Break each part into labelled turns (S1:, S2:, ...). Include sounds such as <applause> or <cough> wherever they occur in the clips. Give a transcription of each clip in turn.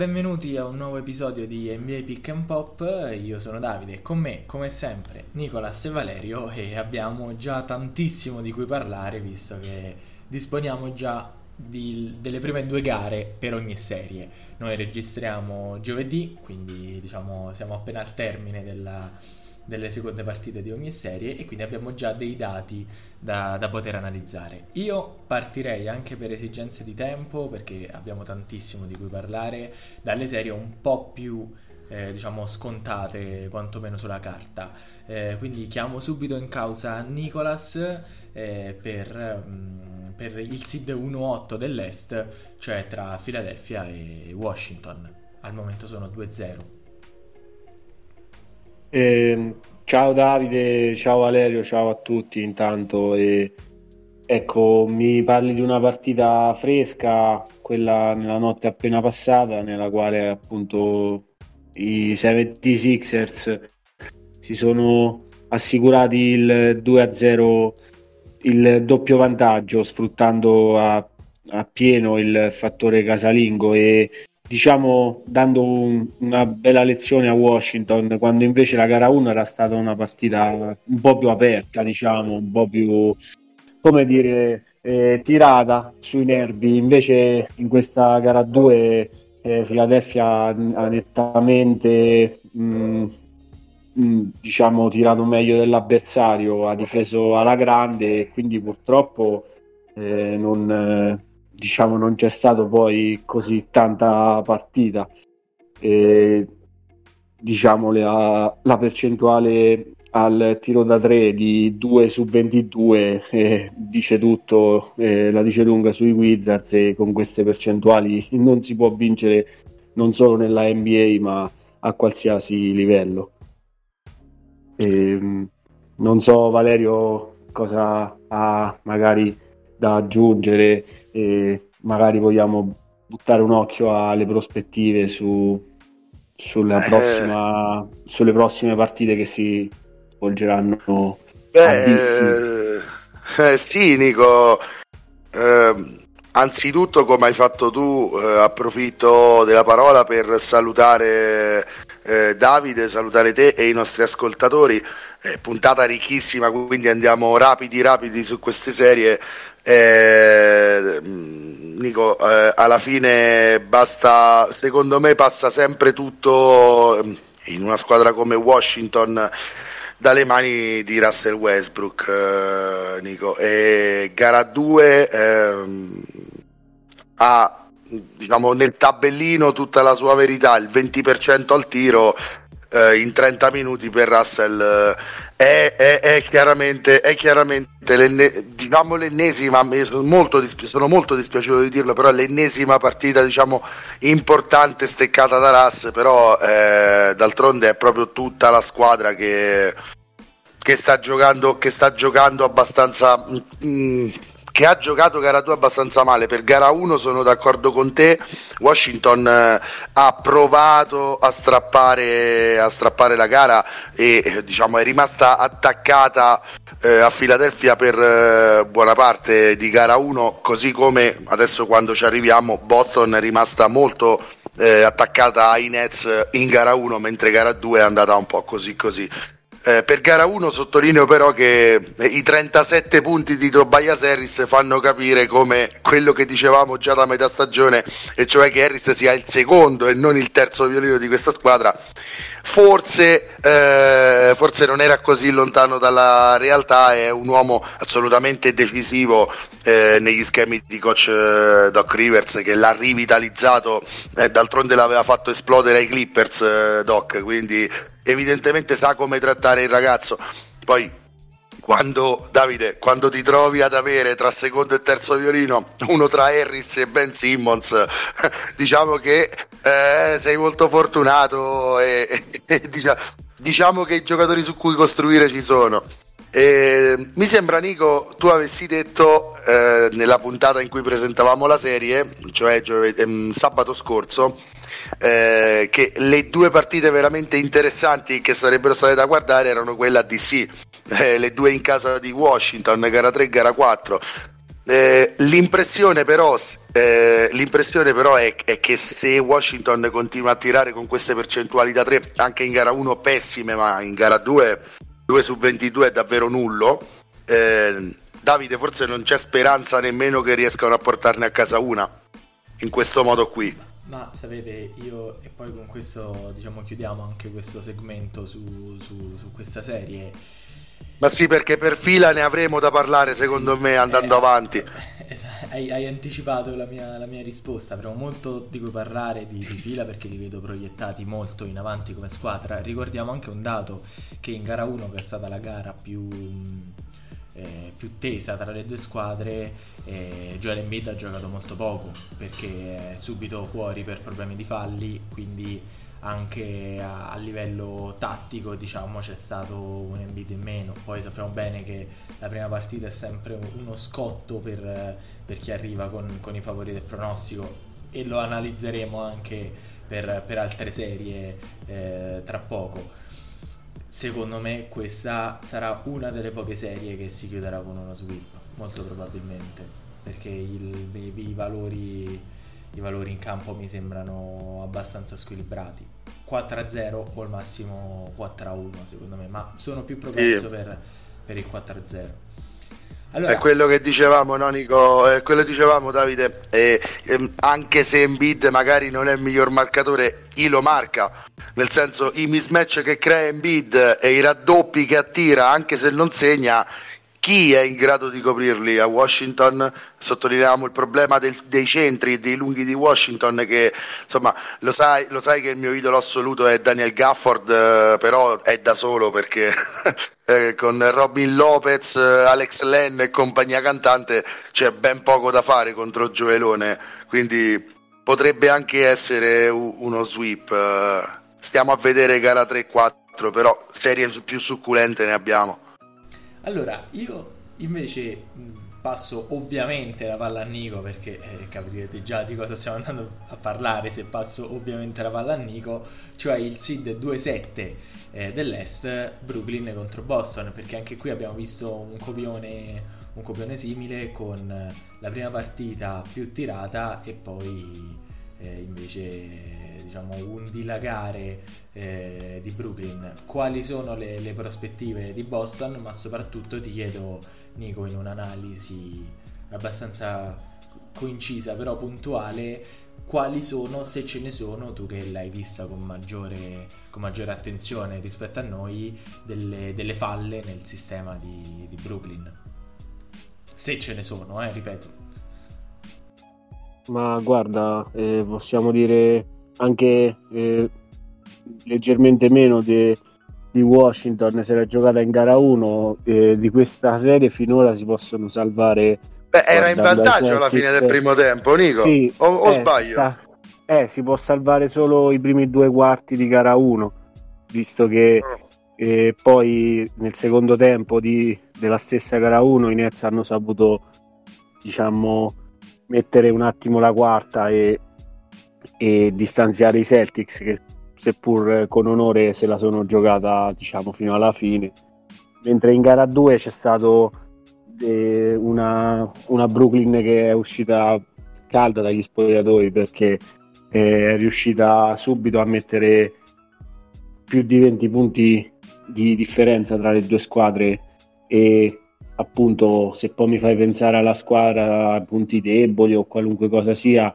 S1: Benvenuti a un nuovo episodio di NBA Pick and Pop. Io sono Davide con me, come sempre, Nicolas e Valerio e abbiamo già tantissimo di cui parlare visto che disponiamo già di, delle prime due gare per ogni serie. Noi registriamo giovedì, quindi diciamo siamo appena al termine della, delle seconde partite di ogni serie e quindi abbiamo già dei dati da, da, poter analizzare. Io partirei anche per esigenze di tempo, perché abbiamo tantissimo di cui parlare, dalle serie un po' più eh, diciamo scontate, quantomeno sulla carta. Eh, quindi chiamo subito in causa Nicolas eh, per, um, per, il SID 1-8 dell'Est, cioè tra Philadelphia e Washington. Al momento sono 2-0.
S2: Eh, Ciao Davide, ciao Valerio, ciao a tutti intanto. E, ecco, mi parli di una partita fresca, quella nella notte appena passata, nella quale appunto i 76ers si sono assicurati il 2-0, il doppio vantaggio, sfruttando a, a pieno il fattore casalingo e diciamo dando un, una bella lezione a Washington quando invece la gara 1 era stata una partita un po' più aperta diciamo un po' più come dire eh, tirata sui nervi. Invece in questa gara 2 eh, Philadelphia ha nettamente mh, mm, mm, diciamo tirato meglio dell'avversario ha difeso alla grande e quindi purtroppo eh, non diciamo non c'è stato poi così tanta partita e, diciamo la, la percentuale al tiro da 3 di 2 su 22 eh, dice tutto, eh, la dice lunga sui Wizards e con queste percentuali <laughs> non si può vincere non solo nella NBA ma a qualsiasi livello. E, ehm, non so Valerio cosa ha magari da aggiungere e magari vogliamo buttare un occhio alle prospettive su, sulla eh. prossima, sulle prossime partite che si svolgeranno
S3: Beh, eh, eh, sì Nico eh, anzitutto come hai fatto tu eh, approfitto della parola per salutare eh, Davide, salutare te e i nostri ascoltatori. Puntata ricchissima quindi andiamo rapidi rapidi su queste serie eh, Nico, eh, alla fine basta, secondo me passa sempre tutto ehm, in una squadra come Washington dalle mani di Russell Westbrook, eh, Nico. E gara 2 ehm, ha diciamo, nel tabellino tutta la sua verità, il 20% al tiro eh, in 30 minuti per Russell eh, è, è, è, chiaramente, è chiaramente l'enne, diciamo l'ennesima, sono molto, dispi- sono molto dispiaciuto di dirlo, però è l'ennesima partita diciamo, importante steccata da Russ, però eh, d'altronde è proprio tutta la squadra che, che, sta, giocando, che sta giocando abbastanza... Mm, che ha giocato gara 2 abbastanza male. Per gara 1 sono d'accordo con te. Washington eh, ha provato a strappare, a strappare, la gara e eh, diciamo, è rimasta attaccata eh, a Filadelfia per eh, buona parte di gara 1, così come adesso quando ci arriviamo Boston è rimasta molto eh, attaccata ai Nets in gara 1, mentre gara 2 è andata un po' così così. Eh, per gara 1 sottolineo però che eh, i 37 punti di Tobias Harris fanno capire come quello che dicevamo già da metà stagione, e cioè che Harris sia il secondo e non il terzo violino di questa squadra, forse, eh, forse non era così lontano dalla realtà, è un uomo assolutamente decisivo eh, negli schemi di coach eh, Doc Rivers che l'ha rivitalizzato, eh, d'altronde l'aveva fatto esplodere ai Clippers Doc, quindi evidentemente sa come trattare il ragazzo. Poi quando Davide, quando ti trovi ad avere tra secondo e terzo violino uno tra Harris e Ben Simmons, <laughs> diciamo che eh, sei molto fortunato e, e diciamo, diciamo, che i giocatori su cui costruire ci sono. E, mi sembra Nico, tu avessi detto eh, nella puntata in cui presentavamo la serie, cioè giovedì, ehm, sabato scorso, eh, che le due partite veramente interessanti che sarebbero state da guardare erano quelle a DC, eh, le due in casa di Washington, gara 3 e gara 4. Eh, l'impressione però, eh, l'impressione però è, è, che se Washington continua a tirare con queste percentuali da 3, anche in gara 1 pessime, ma in gara 2, 2 su 22 è davvero nullo. Eh, Davide, forse non c'è speranza nemmeno che riescano a portarne a casa una in questo modo qui.
S1: Ma sapete, io e poi con questo diciamo chiudiamo anche questo segmento su, su, su questa serie
S3: ma sì, perché per fila ne avremo da parlare, secondo sì, me, andando eh, avanti.
S1: Eh, hai, hai, anticipato la mia, la mia, risposta. Avremo molto di cui parlare di, di, fila perché li vedo proiettati molto in avanti come squadra. Ricordiamo anche un dato che in gara 1, che è stata la gara più, eh, più tesa tra le due squadre, eh, Joel Embiid ha giocato molto poco perché è subito fuori per problemi di falli. Quindi anche a, a, livello tattico diciamo c'è stato un Embiid in meno poi sappiamo bene che la prima partita è sempre uno scotto per, per chi arriva con, con, i favori del pronostico e lo analizzeremo anche per, per altre serie eh, tra poco secondo me questa sarà una delle poche serie che si chiuderà con uno sweep molto probabilmente perché il, i, i valori i valori in campo mi sembrano abbastanza squilibrati. 4-0 o al massimo 4-1 secondo me, ma sono più propenso sì. per, per, il 4-0.
S3: Allora... È quello che dicevamo, no, Nico? È quello che dicevamo, Davide. Eh, eh, anche se Embiid magari non è il miglior marcatore, chi lo marca? Nel senso, i mismatch che crea Embiid e i raddoppi che attira, anche se non segna, chi è in grado di coprirli a Washington? Sottolineiamo il problema del, dei centri e dei lunghi di Washington che insomma lo sai, lo sai, che il mio idolo assoluto è Daniel Gafford eh, però è da solo perché <laughs> eh, con Robin Lopez, eh, Alex Len e compagnia cantante c'è ben poco da fare contro Gioelone quindi potrebbe anche essere uno sweep eh, stiamo a vedere gara 3-4 però serie più succulente ne abbiamo
S1: allora, io invece passo ovviamente la palla a Nico perché eh, capirete già di cosa stiamo andando a parlare se passo ovviamente la palla a Nico, cioè il seed 2-7 eh, dell'Est, Brooklyn contro Boston, perché anche qui abbiamo visto un copione, un copione simile con la prima partita più tirata e poi eh, invece diciamo un dilagare eh, di Brooklyn. Quali sono le, le, prospettive di Boston? Ma soprattutto ti chiedo, Nico, in un'analisi abbastanza coincisa però puntuale, quali sono, se ce ne sono, tu che l'hai vista con maggiore, con maggiore attenzione rispetto a noi, delle, delle falle nel sistema di, di Brooklyn? Se ce ne sono, eh, ripeto.
S2: Ma guarda, eh, possiamo dire anche eh, leggermente meno de, di Washington se l'è giocata in gara 1 eh, di questa serie finora si possono salvare
S3: Beh, era in vantaggio alla fine del primo tempo, Nico. Sì, o, o eh, sbaglio? Sta,
S2: eh, si può salvare solo i primi due quarti di gara 1, visto che oh. eh, poi nel secondo tempo di, della stessa gara 1 i Nets hanno saputo, diciamo, mettere un attimo la quarta e, e distanziare i Celtics che seppur con onore se la sono giocata diciamo fino alla fine. Mentre in gara 2 c'è stato eh, una, una, Brooklyn che è uscita calda dagli spogliatori perché è riuscita subito a mettere più di 20 punti di differenza tra le due squadre e appunto se poi mi fai pensare alla squadra a punti deboli o qualunque cosa sia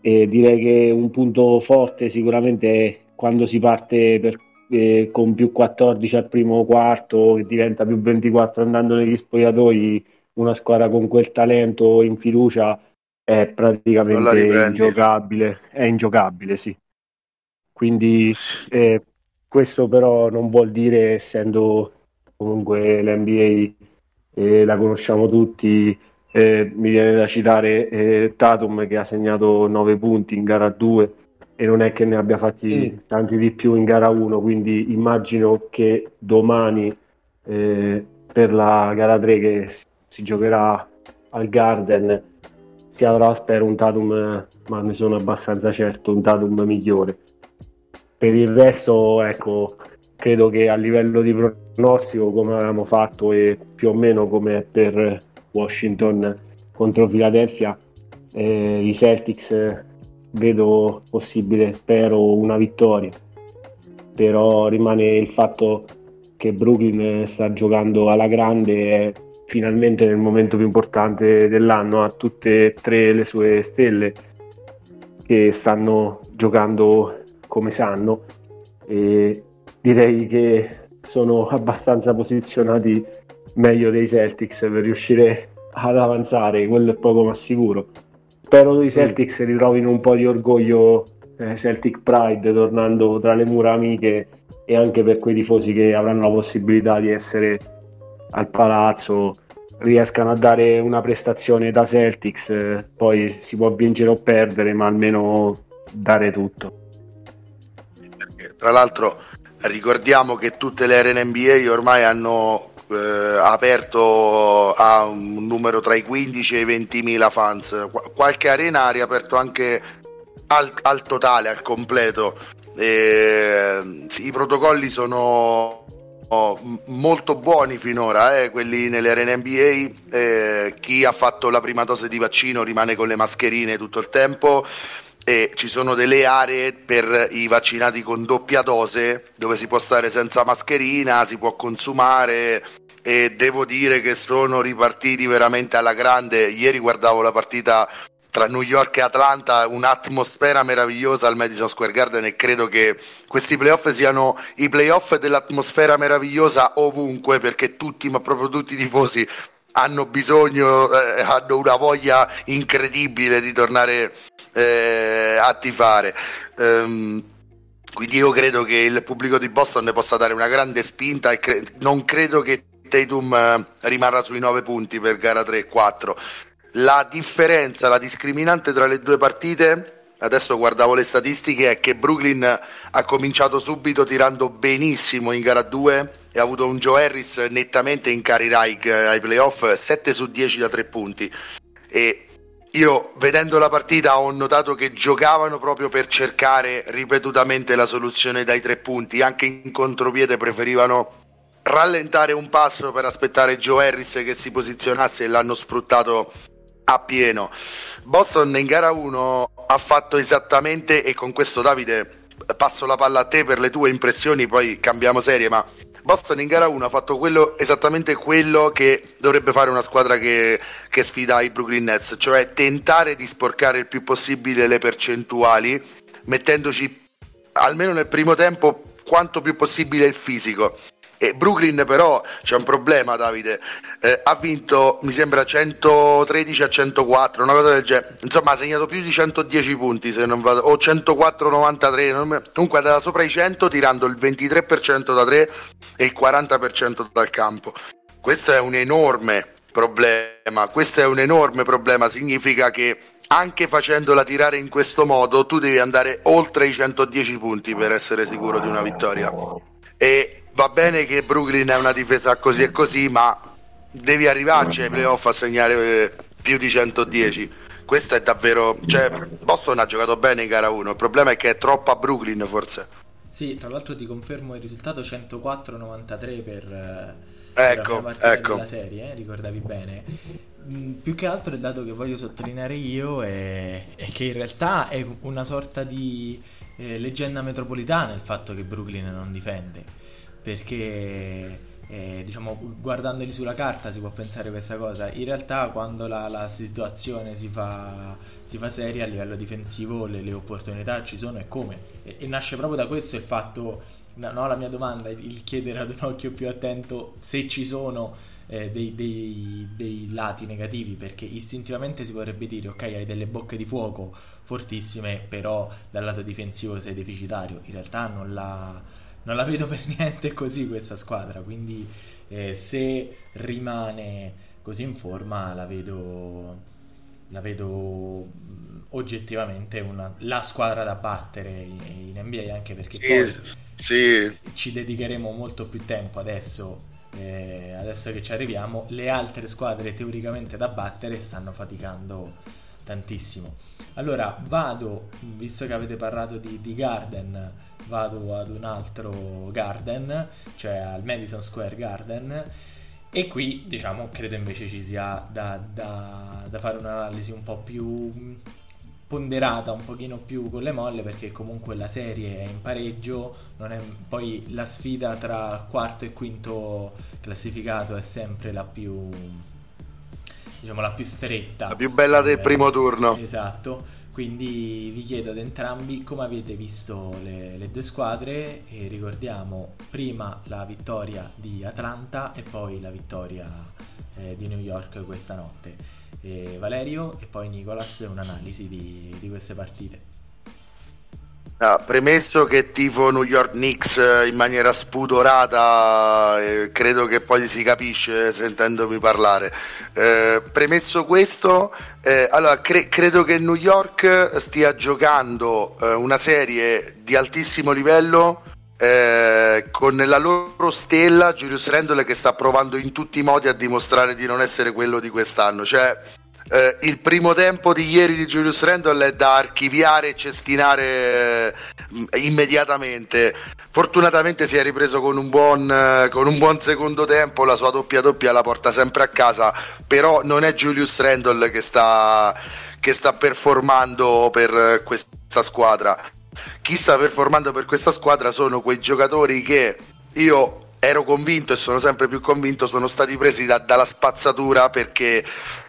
S2: eh, direi che un punto forte sicuramente è quando si parte per, eh, con più 14 al primo quarto che diventa più 24 andando negli spogliatoi una squadra con quel talento in fiducia è praticamente ingiocabile è ingiocabile sì. Quindi eh, questo però non vuol dire essendo comunque l'NBA eh, la conosciamo tutti. Eh, mi viene da citare eh, Tatum che ha segnato 9 punti in gara 2 e non è che ne abbia fatti mm. tanti di più in gara 1, quindi immagino che domani eh, per la gara 3 che si giocherà al Garden si avrà spero un Tatum, ma ne sono abbastanza certo, un Tatum migliore. Per il resto, ecco, credo che a livello di pronostico come avevamo fatto e più o meno come per Washington contro Philadelphia eh, i Celtics vedo possibile, spero, una vittoria. Però rimane il fatto che Brooklyn sta giocando alla grande e finalmente nel momento più importante dell'anno ha tutte e tre le sue stelle che stanno giocando come sanno e direi che sono abbastanza posizionati meglio dei Celtics per riuscire ad avanzare, quello è poco ma sicuro. Spero i Celtics ritrovino un po' di orgoglio eh, Celtic Pride tornando tra le mura amiche e anche per quei tifosi che avranno la possibilità di essere al palazzo riescano a dare una prestazione da Celtics, eh, poi si può vincere o perdere, ma almeno dare tutto.
S3: Tra l'altro ricordiamo che tutte le arene NBA ormai hanno eh, aperto a un numero tra i 15 e i 20 mila fans. Qu- qualche arena ha riaperto anche al, al totale, al completo. E, sì, I protocolli sono molto buoni finora, eh, quelli nelle arene NBA. Eh, chi ha fatto la prima dose di vaccino rimane con le mascherine tutto il tempo e ci sono delle aree per i vaccinati con doppia dose dove si può stare senza mascherina, si può consumare e devo dire che sono ripartiti veramente alla grande. Ieri guardavo la partita tra New York e Atlanta, un'atmosfera meravigliosa al Madison Square Garden e credo che questi playoff siano i playoff dell'atmosfera meravigliosa ovunque perché tutti, ma proprio tutti i tifosi hanno bisogno, eh, hanno una voglia incredibile di tornare eh, a tifare. Um, quindi io credo che il pubblico di Boston ne possa dare una grande spinta e cre- non credo che Tatum eh, rimarrà sui 9 punti per gara 3 e 4. La differenza, la discriminante tra le due partite, adesso guardavo le statistiche, è che Brooklyn ha cominciato subito tirando benissimo in gara 2 e ha avuto un Joe Harris nettamente in carry ai playoff, 7 su 10 da 3 punti. E io vedendo la partita ho notato che giocavano proprio per cercare ripetutamente la soluzione dai tre punti, anche in contropiede preferivano rallentare un passo per aspettare Joe Harris che si posizionasse e l'hanno sfruttato a pieno. Boston in gara 1 ha fatto esattamente, e con questo Davide passo la palla a te per le tue impressioni, poi cambiamo serie, ma Boston in gara 1 ha fatto quello, esattamente quello che dovrebbe fare una squadra che, che sfida i Brooklyn Nets, cioè tentare di sporcare il più possibile le percentuali, mettendoci almeno nel primo tempo quanto più possibile il fisico. E Brooklyn però c'è un problema Davide, eh, ha vinto mi sembra 113 a 104, una cosa del genere, insomma ha segnato più di 110 punti se non vado, o 104-93, comunque da sopra i 100 tirando il 23% da 3 e il 40% dal campo. Questo è un enorme problema, questo è un enorme problema, significa che anche facendola tirare in questo modo tu devi andare oltre i 110 punti per essere sicuro di una vittoria. E va bene che Brooklyn è una difesa così e così, ma devi arrivarci ai playoff a segnare eh, più di 110. Questo è davvero. Cioè, Boston ha giocato bene in gara 1. Il problema è che è troppa Brooklyn, forse.
S1: Sì, tra l'altro ti confermo il risultato 104-93 per,
S3: ecco,
S1: per
S3: ecco.
S1: della serie, eh? ricordavi bene. Mm, più che altro il dato che voglio sottolineare io è, è che in realtà è una sorta di eh, leggenda metropolitana il fatto che Brooklyn non difende perché eh, diciamo guardandoli sulla carta si può pensare questa cosa. In realtà quando la, la situazione si fa, si fa, seria a livello difensivo le, le opportunità ci sono e come. E, e, nasce proprio da questo il fatto no, la mia domanda il chiedere ad un occhio più attento se ci sono eh, dei, dei, dei, lati negativi perché istintivamente si potrebbe dire ok hai delle bocche di fuoco fortissime però dal lato difensivo sei deficitario. In realtà non la non la vedo <laughs> per niente così questa squadra, quindi eh, se rimane così in forma la vedo, la vedo oggettivamente una, la squadra da battere in, in NBA anche perché sì, sì. ci dedicheremo molto più tempo adesso eh, adesso che ci arriviamo le altre squadre teoricamente da battere stanno faticando tantissimo allora vado visto che avete parlato di, di Garden vado ad un altro garden, cioè al Madison Square Garden, E qui, diciamo, credo invece ci sia da, da, da fare un'analisi un po' più ponderata un pochino più con le molle perché comunque la serie è in pareggio, è, poi la sfida tra quarto e quinto classificato è sempre la più diciamo la più stretta.
S3: La più bella del primo turno.
S1: Esatto. Quindi vi chiedo ad entrambi come avete visto le, le, due squadre e ricordiamo prima la vittoria di Atlanta e poi la vittoria eh, di New York questa notte eh, Valerio e poi Nicolas un'analisi di, di queste partite.
S3: Ah, premesso che tifo New York Knicks eh, in maniera spudorata, eh, credo che poi si capisce sentendomi parlare. Eh, premesso questo, eh, allora, cre- credo che New York stia giocando eh, una serie di altissimo livello eh, con la loro stella Julius Randle che sta provando in tutti i modi a dimostrare di non essere quello di quest'anno. Cioè, eh, il primo tempo di ieri di Julius Randle è da archiviare e cestinare eh, immediatamente. Fortunatamente si è ripreso con un, buon, eh, con un buon secondo tempo, la sua doppia doppia la porta sempre a casa, però non è Julius Randle che sta, che sta performando per questa squadra chi sta performando per questa squadra sono quei giocatori che io ero convinto e sono sempre più convinto sono stati presi da, dalla spazzatura perché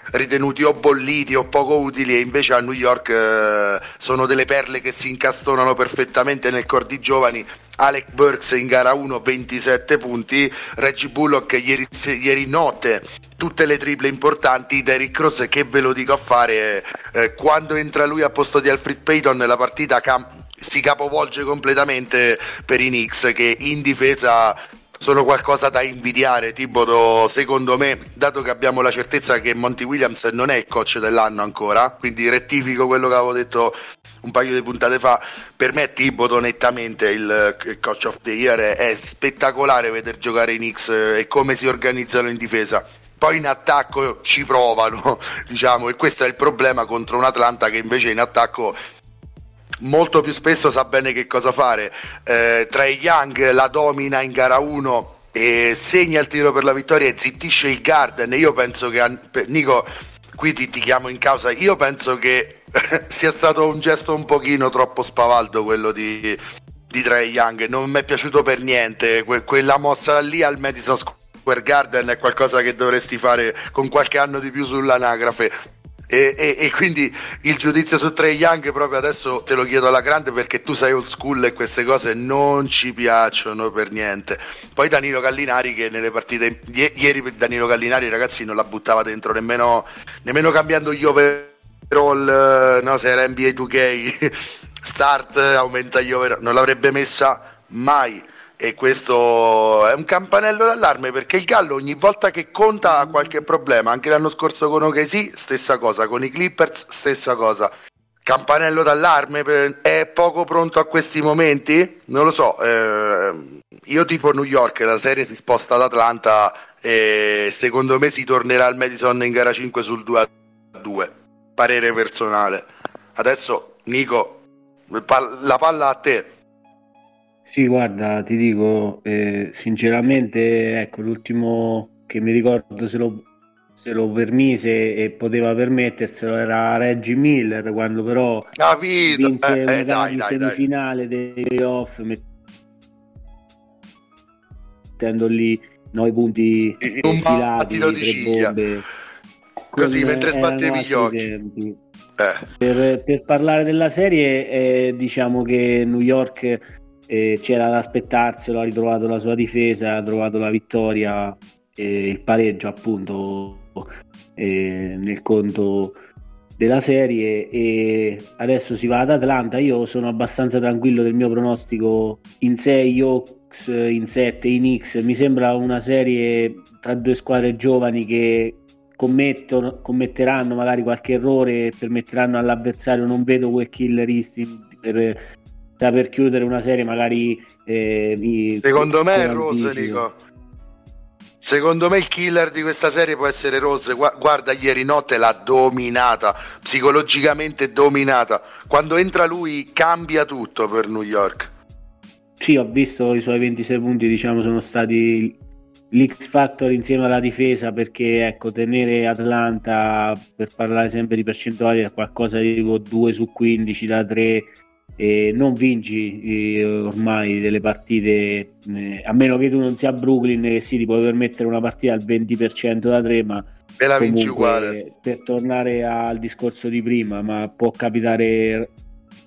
S3: ritenuti o bolliti o poco utili e invece a New York eh, sono delle perle che si incastonano perfettamente nel cor di giovani. Alec Burks in gara 1 27 punti. Reggie Bullock ieri, ieri notte tutte le triple importanti. Derrick Rose che ve lo dico a fare eh, quando entra lui a posto di Alfred Payton la partita cam- si capovolge completamente per i Knicks che in difesa sono qualcosa da invidiare. Tibodo, secondo me, dato che abbiamo la certezza che Monty Williams non è il coach dell'anno ancora, quindi rettifico quello che avevo detto un paio di puntate fa, per me Tibodo nettamente il, il coach of the year è, spettacolare vedere giocare i Knicks e come si organizzano in difesa poi in attacco ci provano, <laughs> diciamo, e questo è il problema contro un Atlanta che invece in attacco molto più spesso sa bene che cosa fare. Eh, Trey Young la domina in gara 1 e segna il tiro per la vittoria e zittisce il Garden. Io penso che Nico, qui ti, ti chiamo in causa. Io penso che <laughs> sia stato un gesto un pochino troppo spavaldo quello di, di Trey Young. Non mi è piaciuto per niente. Que- quella mossa lì al Madison Square Garden è qualcosa che dovresti fare con qualche anno di più sull'anagrafe e, e, e, quindi il giudizio su Trey Young proprio adesso te lo chiedo alla grande perché tu sei old school e queste cose non ci piacciono per niente. Poi Danilo Gallinari che nelle partite ieri Danilo Gallinari ragazzi non la buttava dentro nemmeno, nemmeno cambiando gli overall, no, se era NBA 2K <laughs> start aumenta gli overall, non l'avrebbe messa mai e questo è un campanello d'allarme perché il Gallo ogni volta che conta ha qualche problema, anche l'anno scorso con OKC stessa cosa, con i Clippers stessa cosa. Campanello d'allarme è poco pronto a questi momenti? Non lo so, eh, io tifo New York, la serie si sposta ad Atlanta e secondo me si tornerà al Madison in gara 5 sul 2 a 2. Parere personale. Adesso Nico, la palla a te.
S2: Sì, guarda, ti dico, eh, sinceramente, ecco, l'ultimo che mi ricordo se lo, se lo permise e poteva permetterselo era Reggie Miller, quando però
S3: Capito.
S2: vinse eh, una eh, dai, dai, semifinale dai. dei playoff mettendo lì 9 punti infilati, tre bombe.
S3: Così, mentre sbattevi gli occhi. Eh.
S2: Per, per, parlare della serie, eh, diciamo che New York eh, c'era da aspettarselo, ha ritrovato la sua difesa, ha trovato la vittoria e il pareggio appunto eh, nel conto della serie. E adesso si va ad Atlanta. Io sono abbastanza tranquillo del mio pronostico in 6 Hawks in 7 i Knicks. Mi sembra una serie tra due squadre giovani che commettono, commetteranno magari qualche errore e permetteranno all'avversario non vedo quel killer instinct per sta per chiudere una serie magari eh,
S3: secondo me è Rose Nico. Secondo me il killer di questa serie può essere Rose. Guarda ieri notte l'ha dominata psicologicamente dominata. Quando entra lui cambia tutto per New York.
S2: Sì ho visto i suoi 26 punti diciamo sono stati l'X Factor insieme alla difesa perché ecco tenere Atlanta per parlare sempre di percentuali è qualcosa di tipo 2 su 15 da 3 e non vinci eh, ormai delle partite eh, a meno che tu non sia Brooklyn che sì ti puoi permettere una partita al 20% da 3 ma
S3: e la vinci uguale.
S2: per tornare al discorso di prima ma può capitare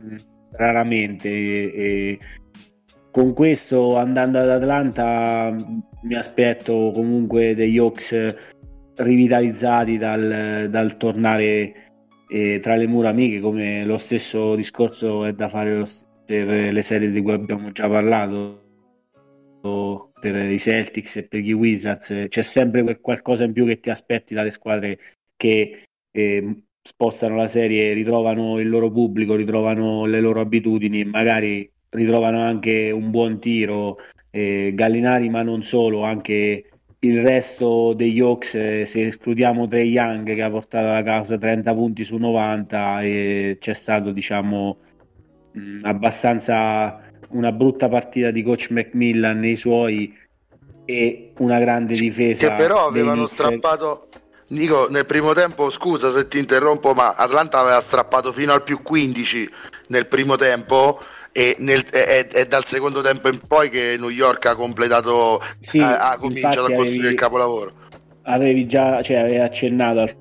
S2: mm, raramente e con questo andando ad Atlanta mi aspetto comunque degli Hawks rivitalizzati dal, dal tornare eh, tra le mura amiche come lo stesso discorso è da fare per le serie di cui abbiamo già parlato per i Celtics e per gli Wizards c'è sempre qualcosa in più che ti aspetti dalle squadre che eh, spostano la serie ritrovano il loro pubblico ritrovano le loro abitudini magari ritrovano anche un buon tiro, eh, Gallinari ma non solo, anche il resto degli Hawks, eh, se escludiamo Trey Young che ha portato a casa 30 punti su 90 e c'è stato diciamo mh, abbastanza una brutta partita di coach Macmillan nei suoi e una grande sì, difesa
S3: che però avevano strappato Dico, nel primo tempo, scusa se ti interrompo, ma Atlanta aveva strappato fino al più 15 nel primo tempo e nel, è, è, dal secondo tempo in poi che New York ha completato, sì, ha, ha cominciato a costruire avevi, il capolavoro.
S2: Avevi già, cioè avevi accennato al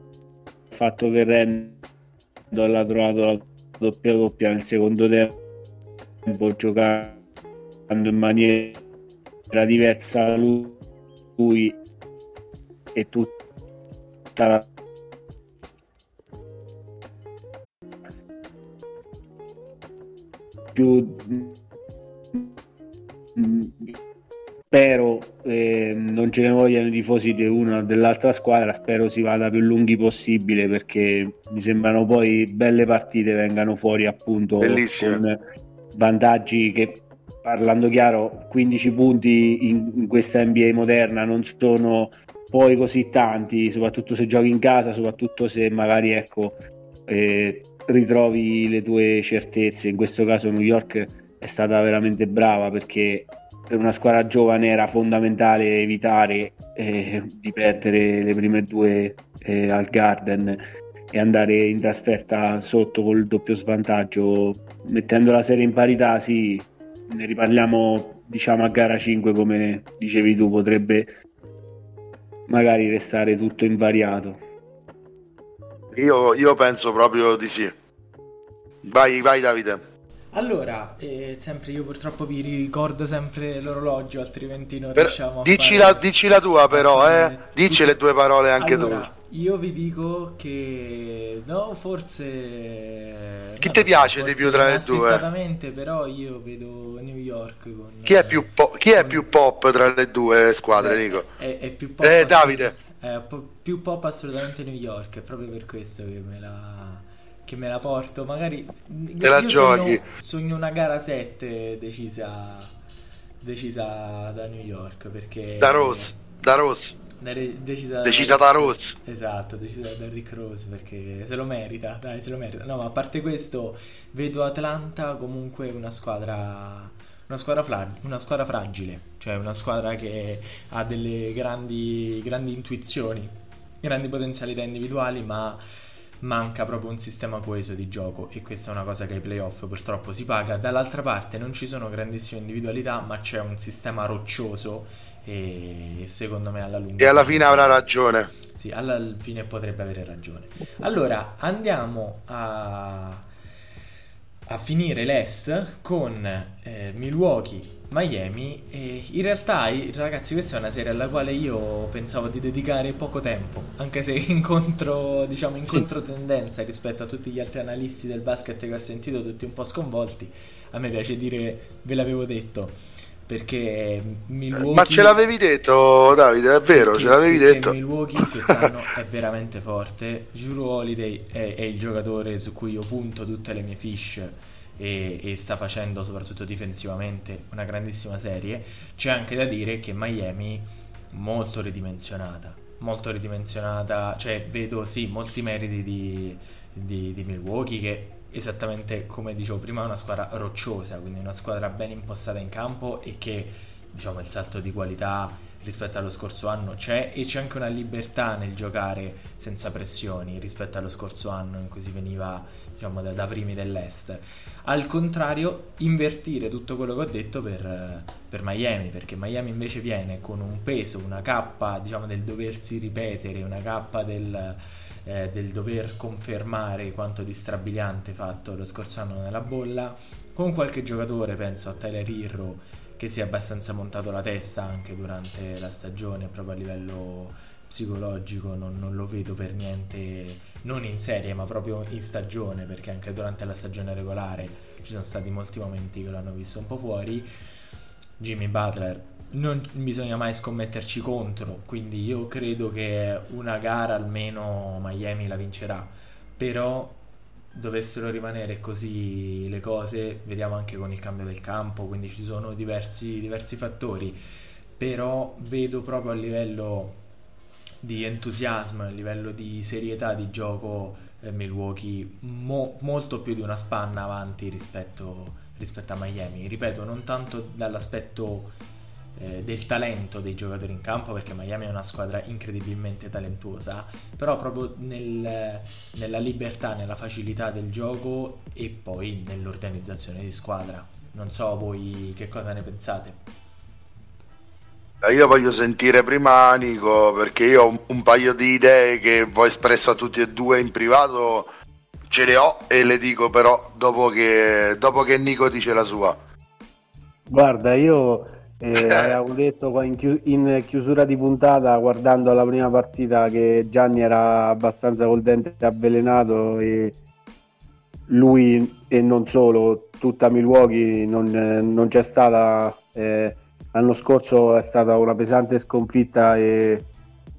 S2: fatto che Randall ha trovato la doppia doppia nel secondo tempo giocando in maniera diversa lui, lui e tutta la più spero eh, non ce ne vogliano i tifosi di una o dell'altra squadra spero si vada più lunghi possibile perché mi sembrano poi belle partite vengano fuori appunto
S3: Bellissime. con
S2: vantaggi che parlando chiaro 15 punti in, in questa NBA moderna non sono poi così tanti soprattutto se giochi in casa soprattutto se magari ecco eh, ritrovi le tue certezze. In questo caso New York è stata veramente brava perché per una squadra giovane era fondamentale evitare eh, di perdere le prime due eh, al Garden e andare in trasferta sotto col doppio svantaggio. Mettendo la serie in parità, sì, ne riparliamo diciamo a gara 5 come dicevi tu, potrebbe magari restare tutto invariato.
S3: Io, io penso proprio di sì. Vai, vai Davide.
S1: Allora, eh, sempre io purtroppo vi ricordo sempre l'orologio, altrimenti non per, riusciamo a
S3: dici
S1: fare...
S3: la, dici la tua però, eh. Dici le tue parole anche
S1: allora,
S3: tu.
S1: Io vi dico che no, forse
S3: Chi ti piace di più tra le due?
S1: però io vedo New York con
S3: Chi è più, po- chi è più pop tra le due squadre, Nico?
S1: È, è più pop.
S3: Eh, Davide.
S1: È più pop assolutamente New York, è proprio per questo che me la che me la porto. Magari
S3: te la giochi.
S1: Sogno, sogno, una gara 7 decisa, decisa da New York perché
S3: da Rose, da Rose.
S1: Decisa,
S3: decisa da, da Rose
S1: esatto decisa da Rick Rose perché se lo merita dai se lo merita no ma a parte questo vedo Atlanta comunque una squadra una squadra, flag, una squadra fragile, cioè una squadra che ha delle grandi, grandi intuizioni, grandi potenzialità individuali, ma manca proprio un sistema coeso di gioco e questa è una cosa che ai playoff purtroppo si paga. Dall'altra parte non ci sono grandissime individualità, ma c'è un sistema roccioso e secondo me alla lunga...
S3: E alla fine avrà ragione.
S1: Sì, alla fine potrebbe avere ragione. Allora, andiamo a, a finire l'Est con eh, Milwaukee Miami e in realtà ragazzi questa è una serie alla quale io pensavo di dedicare poco tempo anche se <laughs> incontro diciamo in controtendenza rispetto a tutti gli altri analisti del basket che ho sentito tutti un po' sconvolti. A me piace dire ve l'avevo detto perché Milwaukee
S3: ma ce l'avevi detto Davide? È vero ce l'avevi detto.
S1: Milwaukee quest'anno <laughs> è veramente forte. Juro Holiday è, è il giocatore su cui io punto tutte le mie fish e, e, sta facendo soprattutto difensivamente una grandissima serie, c'è anche da dire che Miami molto ridimensionata, molto ridimensionata, cioè vedo sì molti meriti di, di, di Milwaukee che esattamente come dicevo prima è una squadra rocciosa, quindi una squadra ben impostata in campo e che diciamo il salto di qualità rispetto allo scorso anno c'è e c'è anche una libertà nel giocare senza pressioni rispetto allo scorso anno in cui si veniva diciamo da, da primi dell'est. Al contrario invertire tutto quello che ho detto per, per, Miami perché Miami invece viene con un peso una cappa diciamo del doversi ripetere una cappa del, eh, del dover confermare quanto di strabiliante fatto lo scorso anno nella bolla con qualche giocatore penso a Tyler Hirro che si è abbastanza montato la testa anche durante la stagione proprio a livello psicologico non, non, lo vedo per niente non in serie ma proprio in stagione perché anche durante la stagione regolare ci sono stati molti momenti che l'hanno visto un po' fuori. Jimmy Butler non bisogna mai scommetterci contro quindi io credo che una gara almeno Miami la vincerà però dovessero rimanere così le cose, vediamo anche con il cambio del campo, quindi ci sono diversi, diversi fattori, però vedo proprio a livello di entusiasmo, a livello di serietà di gioco eh, Milwaukee mo- molto più di una spanna avanti rispetto, rispetto a Miami. Ripeto, non tanto dall'aspetto eh, del talento dei giocatori in campo perché Miami è una squadra incredibilmente talentuosa però proprio nel, nella libertà, nella facilità del gioco e poi nell'organizzazione di squadra. Non so voi che cosa ne pensate.
S3: Io voglio sentire prima Nico perché io ho un, un paio di idee che ho espresso a tutti e due in privato ce le ho e le dico però dopo che, dopo che Nico dice la sua.
S2: Guarda io e avevo detto in, chi- in, chiusura di puntata, guardando la prima partita, che Gianni era abbastanza col dente avvelenato e lui e non solo, tutta Milwaukee non, non c'è stata. Eh, l'anno scorso è stata una pesante sconfitta e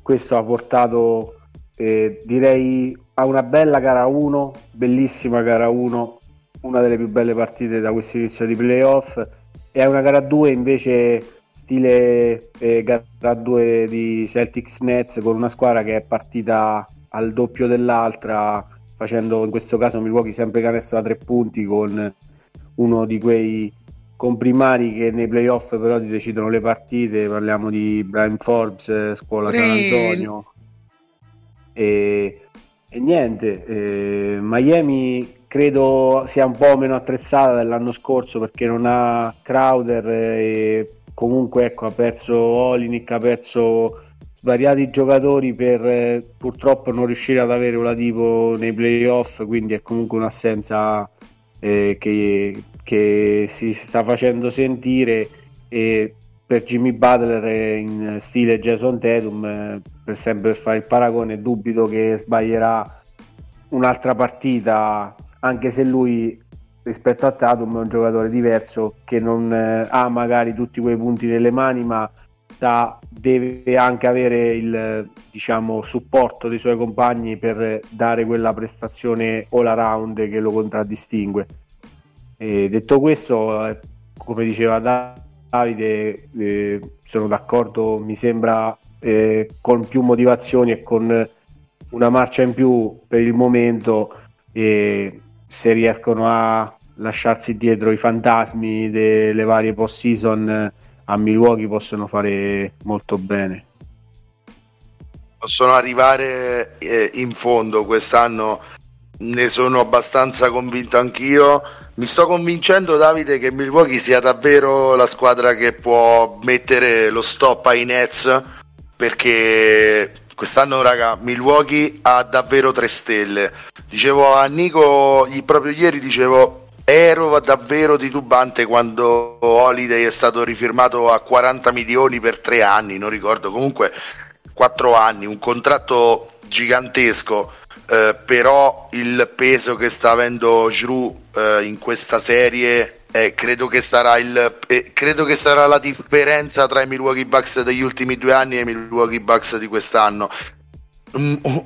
S2: questo ha portato, eh, direi, a una bella gara 1, bellissima gara 1, una delle più belle partite da questo inizio di playoff e a una gara 2 invece stile eh, gara 2 di Celtics Nets con una squadra che è partita al doppio dell'altra facendo in questo caso Milwaukee sempre canestro da tre punti con uno di quei comprimari che nei playoff però ti decidono le partite. Parliamo di Brian Forbes scuola San Antonio. E, e niente eh, Miami credo sia un po' meno attrezzata dell'anno scorso perché non ha Crowder e comunque ecco, ha perso Olinic, ha perso svariati giocatori per eh, purtroppo non riuscire ad avere Oladipo nei playoff, quindi è comunque un'assenza eh, che, che, si sta facendo sentire e per Jimmy Butler in stile Jason Tatum, eh, per sempre fare il paragone, dubito che sbaglierà un'altra partita anche se lui rispetto a Tatum è un giocatore diverso che non eh, ha magari tutti quei punti nelle mani ma da, deve anche avere il diciamo, supporto dei suoi compagni per dare quella prestazione all around che lo contraddistingue. E detto questo eh, come diceva Davide eh, sono d'accordo mi sembra eh, con più motivazioni e con una marcia in più per il momento e se riescono a lasciarsi dietro i fantasmi delle varie post season a Milwaukee possono fare molto bene.
S3: Possono arrivare eh, in fondo quest'anno ne sono abbastanza convinto anch'io. Mi sto convincendo Davide che Milwaukee sia davvero la squadra che può mettere lo stop ai Nets perché quest'anno raga Milwaukee ha davvero tre stelle. Dicevo a Nico proprio ieri dicevo ero davvero titubante quando Holiday è stato rifirmato a 40 milioni per tre anni non ricordo comunque 4 anni un contratto gigantesco. Eh, però il peso che sta avendo Drew eh, in questa serie eh, credo, che sarà il, eh, credo che sarà la differenza tra i Milwaukee Bucks degli ultimi due anni e i Milwaukee Bucks di quest'anno.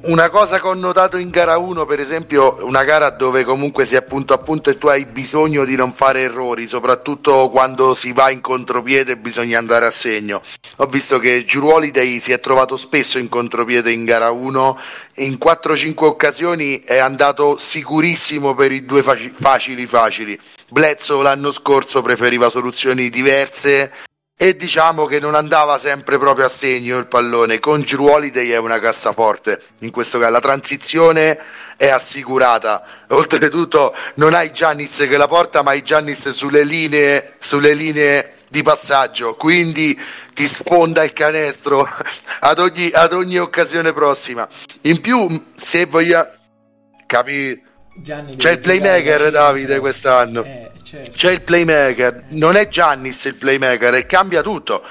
S3: Una cosa che ho notato in gara 1, per esempio, una gara dove comunque si è punto a punto e tu hai bisogno di non fare errori, soprattutto quando si va in contropiede e bisogna andare a segno. Ho visto che Holiday si è trovato spesso in contropiede in gara 1 e in 4-5 occasioni è andato sicurissimo per i due facili facili. Bledsoe l'anno scorso preferiva soluzioni diverse e diciamo che non andava sempre proprio a segno il pallone. Con Drew Holiday è una cassaforte in questo caso. La transizione è assicurata. Oltretutto non hai Giannis che la porta, ma hai Giannis sulle linee, sulle linee di passaggio, quindi ti sfonda il canestro <laughs> ad ogni, ad ogni occasione prossima. In più, se vogliamo capire Gianni c'è il playmaker Davide quest'anno eh, certo. c'è il playmaker non è Giannis il playmaker e cambia tutto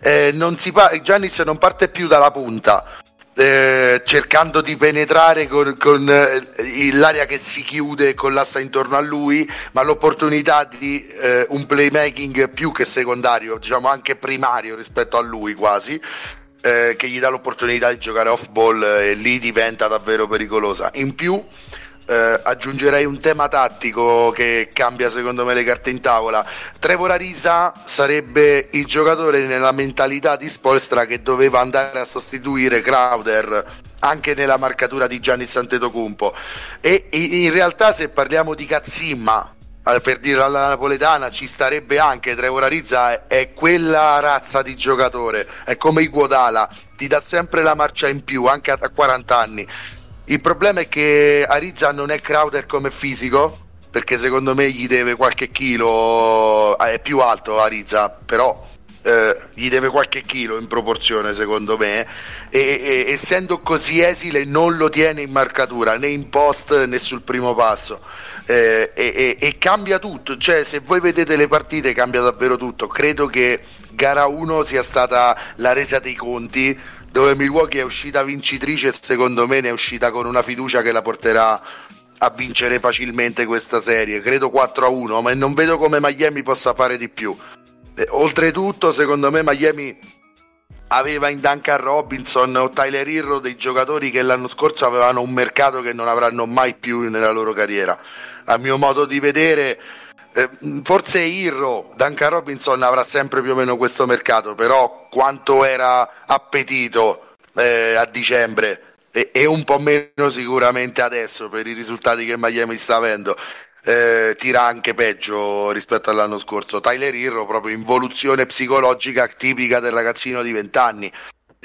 S3: eh, non si pa- Giannis non parte più dalla punta eh, cercando di penetrare con, con eh, l'area che si chiude e collassa intorno a lui, ma l'opportunità di eh, un playmaking più che secondario, diciamo anche primario rispetto a lui quasi. Eh, che gli dà l'opportunità di giocare off ball e lì diventa davvero pericolosa. In più, eh, aggiungerei un tema tattico che cambia secondo me le carte in tavola. Trevor Arisa sarebbe il giocatore nella mentalità di Spolstra che doveva andare a sostituire Crowder anche nella marcatura di Gianni Santetocumpo e in realtà se parliamo di Cazzimma eh, per dire alla napoletana ci starebbe anche. Trevor Arizza è quella razza di giocatore. È come Iguodala ti dà sempre la marcia in più anche a 40 anni il problema è che Arizza non è Crowder come fisico, perché secondo me gli deve qualche chilo, eh, è più alto Arizza, però eh, gli deve qualche chilo in proporzione secondo me. E, e, essendo così esile non lo tiene in marcatura né in post né sul primo passo. Eh, e, e, cambia tutto cioè se voi vedete le partite cambia davvero tutto. Credo che gara 1 sia stata la resa dei conti dove Milwaukee è uscita vincitrice e secondo me ne è uscita con una fiducia che la porterà a vincere facilmente questa serie. Credo 4-1, ma non vedo come Miami possa fare di più. E, oltretutto, secondo me Miami aveva in Duncan Robinson o Tyler Hirro dei giocatori che l'anno scorso avevano un mercato che non avranno mai più nella loro carriera. A mio modo di vedere eh, forse Irro, Duncan Robinson avrà sempre più o meno questo mercato, però quanto era appetito eh, a dicembre e, e, un po' meno sicuramente adesso per i risultati che Miami sta avendo. Eh, tira anche peggio rispetto all'anno scorso. Tyler Irro, proprio involuzione psicologica tipica del ragazzino di 20 anni.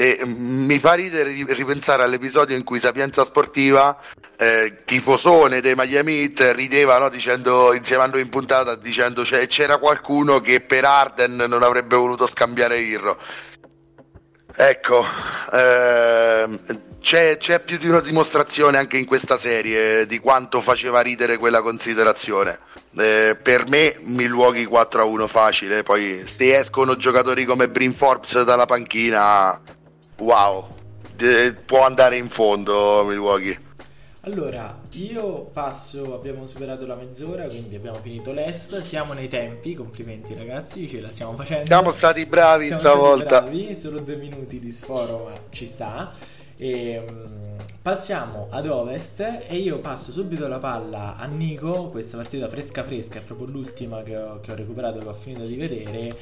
S3: E mm, mi fa ridere ripensare all'episodio in cui Sapienza Sportiva, eh, tifosone dei Miami Heat, rideva no, dicendo, insieme a noi in puntata dicendo cioè, c'era qualcuno che per Arden non avrebbe voluto scambiare Irro. Ecco, ehm, c'è, c'è, più di una dimostrazione anche in questa serie di quanto faceva ridere quella considerazione. Eh, per me Milwaukee 4-1 facile, poi se escono giocatori come Brin Forbes dalla panchina wow, de- può andare in fondo Milwaukee.
S1: Allora, io passo, abbiamo superato la mezz'ora, quindi abbiamo finito l'est, siamo nei tempi, complimenti ragazzi, ce la stiamo facendo.
S3: Siamo stati bravi siamo stavolta.
S1: Stati bravi, solo due minuti di sforo, ma ci sta. E, um, passiamo ad ovest e io passo subito la palla a Nico, questa partita fresca fresca, è proprio l'ultima che ho, che ho recuperato, che ho finito di vedere,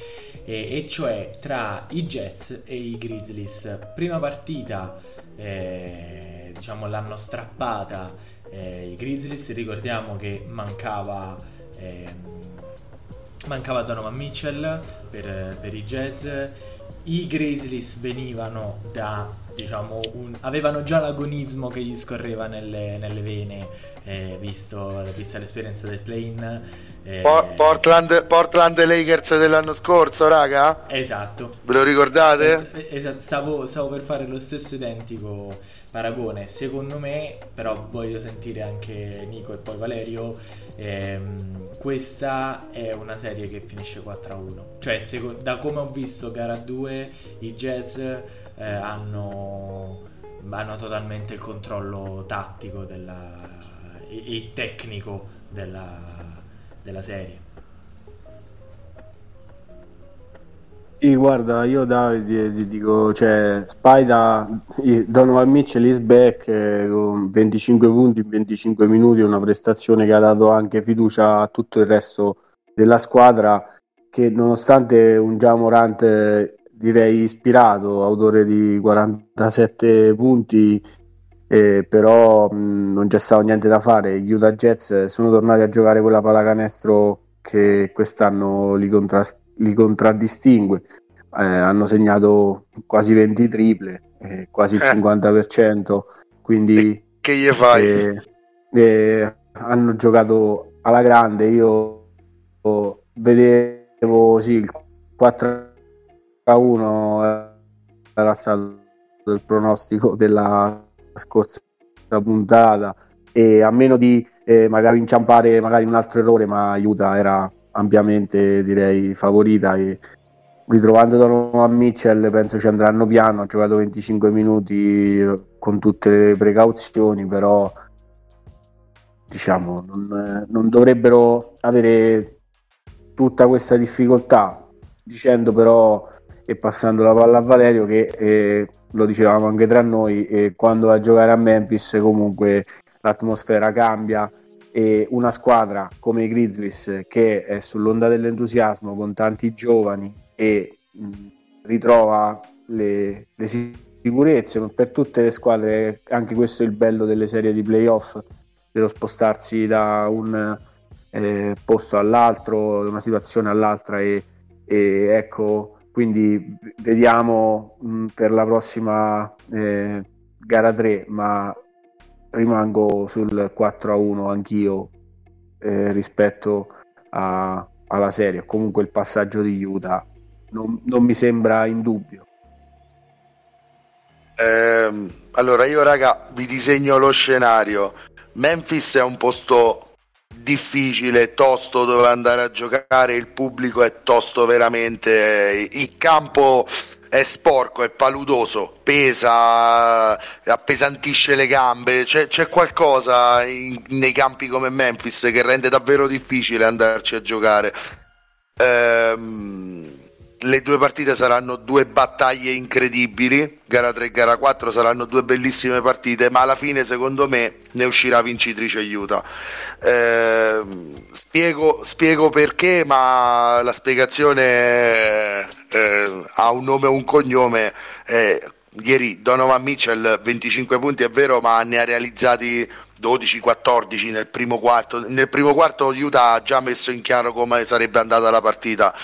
S1: e, e, cioè tra i Jets e i Grizzlies. Prima partita, eh, diciamo l'hanno strappata eh, i Grizzlies, ricordiamo che mancava... Eh, mancava Donovan Mitchell per, per i Jets i Grizzlies venivano da diciamo un, avevano già l'agonismo che gli scorreva nelle, nelle vene eh, visto, vista l'esperienza del play-in
S3: eh, Portland, Portland Lakers dell'anno scorso raga?
S1: Esatto.
S3: Ve lo ricordate?
S1: Es- esatto stavo, stavo per fare lo stesso identico paragone. Secondo me però voglio sentire anche Nico e poi Valerio ehm, questa è una serie che finisce 4-1 cioè se, da come ho visto gara 2 i Jazz eh, hanno, hanno, totalmente il controllo tattico della, e, e tecnico della, della serie
S2: Sì, guarda, io Davide ti dico, cioè, Spider, Donovan Mitchell is back eh, con 25 punti in 25 minuti, una prestazione che ha dato anche fiducia a tutto il resto della squadra che nonostante un Jamorant direi ispirato, autore di 47 punti, eh, però mh, non c'è stato niente da fare. Gli Utah Jets sono tornati a giocare quella pallacanestro che quest'anno li contrasta li contraddistingue. eh, hanno segnato quasi 20 triple, eh, quasi il eh. 50%, quindi
S3: che gli fai? Eh,
S2: eh, hanno giocato alla grande, io vedevo sì, il 4 a 1 era stato il pronostico della scorsa puntata e a meno di eh, magari inciampare magari un altro errore ma aiuta era ampiamente direi favorita e ritrovando Donovan Mitchell penso ci andranno piano ha giocato 25 minuti con tutte le precauzioni però diciamo non, non dovrebbero avere tutta questa difficoltà. Dicendo però e passando la palla a Valerio che eh, lo dicevamo anche tra noi eh, quando va a giocare a Memphis comunque l'atmosfera cambia e una squadra come i Grizzlies che è sull'onda dell'entusiasmo con tanti giovani e mh, ritrova le, le sicurezze per tutte le squadre anche questo è il bello delle serie di playoff dello spostarsi da un eh, posto all'altro da una situazione all'altra e, e ecco quindi vediamo mh, per la prossima eh, gara 3 ma rimango sul 4 a 1 anch'io eh, rispetto a, alla serie. Comunque il passaggio di Utah non, non mi sembra in dubbio.
S3: Eh, allora io raga vi disegno lo scenario. Memphis è un posto difficile, tosto dove andare a giocare, il pubblico è tosto veramente, il campo è sporco, è paludoso, pesa, appesantisce le gambe, c'è, c'è qualcosa in, nei campi come Memphis che rende davvero difficile andarci a giocare. Ehm, le due partite saranno due battaglie incredibili, gara 3 e gara 4 saranno due bellissime partite, ma alla fine secondo me ne uscirà vincitrice Utah. Eh, spiego, spiego, perché, ma la spiegazione eh, ha un nome e un cognome. Eh, ieri Donovan Mitchell 25 punti è vero, ma ne ha realizzati 12-14 nel primo quarto. Nel primo quarto Utah ha già messo in chiaro come sarebbe andata la partita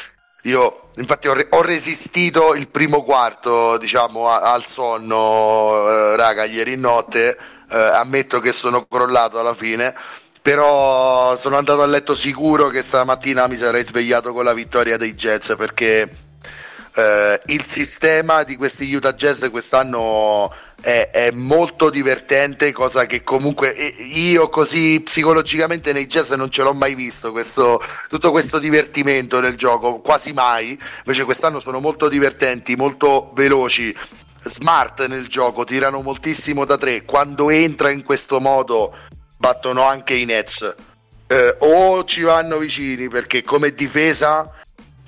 S3: io infatti ho, re- ho, resistito il primo quarto, diciamo, a- al sonno, eh, raga, ieri notte. Eh, ammetto che sono crollato alla fine, però sono andato a letto sicuro che stamattina mi sarei svegliato con la vittoria dei Jets perché eh, il sistema di questi Utah Jazz quest'anno è, è, molto divertente, cosa che comunque io così psicologicamente nei jazz non ce l'ho mai visto, questo, tutto questo divertimento nel gioco, quasi mai, invece quest'anno sono molto divertenti, molto veloci, smart nel gioco, tirano moltissimo da tre, quando entra in questo modo battono anche i Nets. Eh, o ci vanno vicini perché come difesa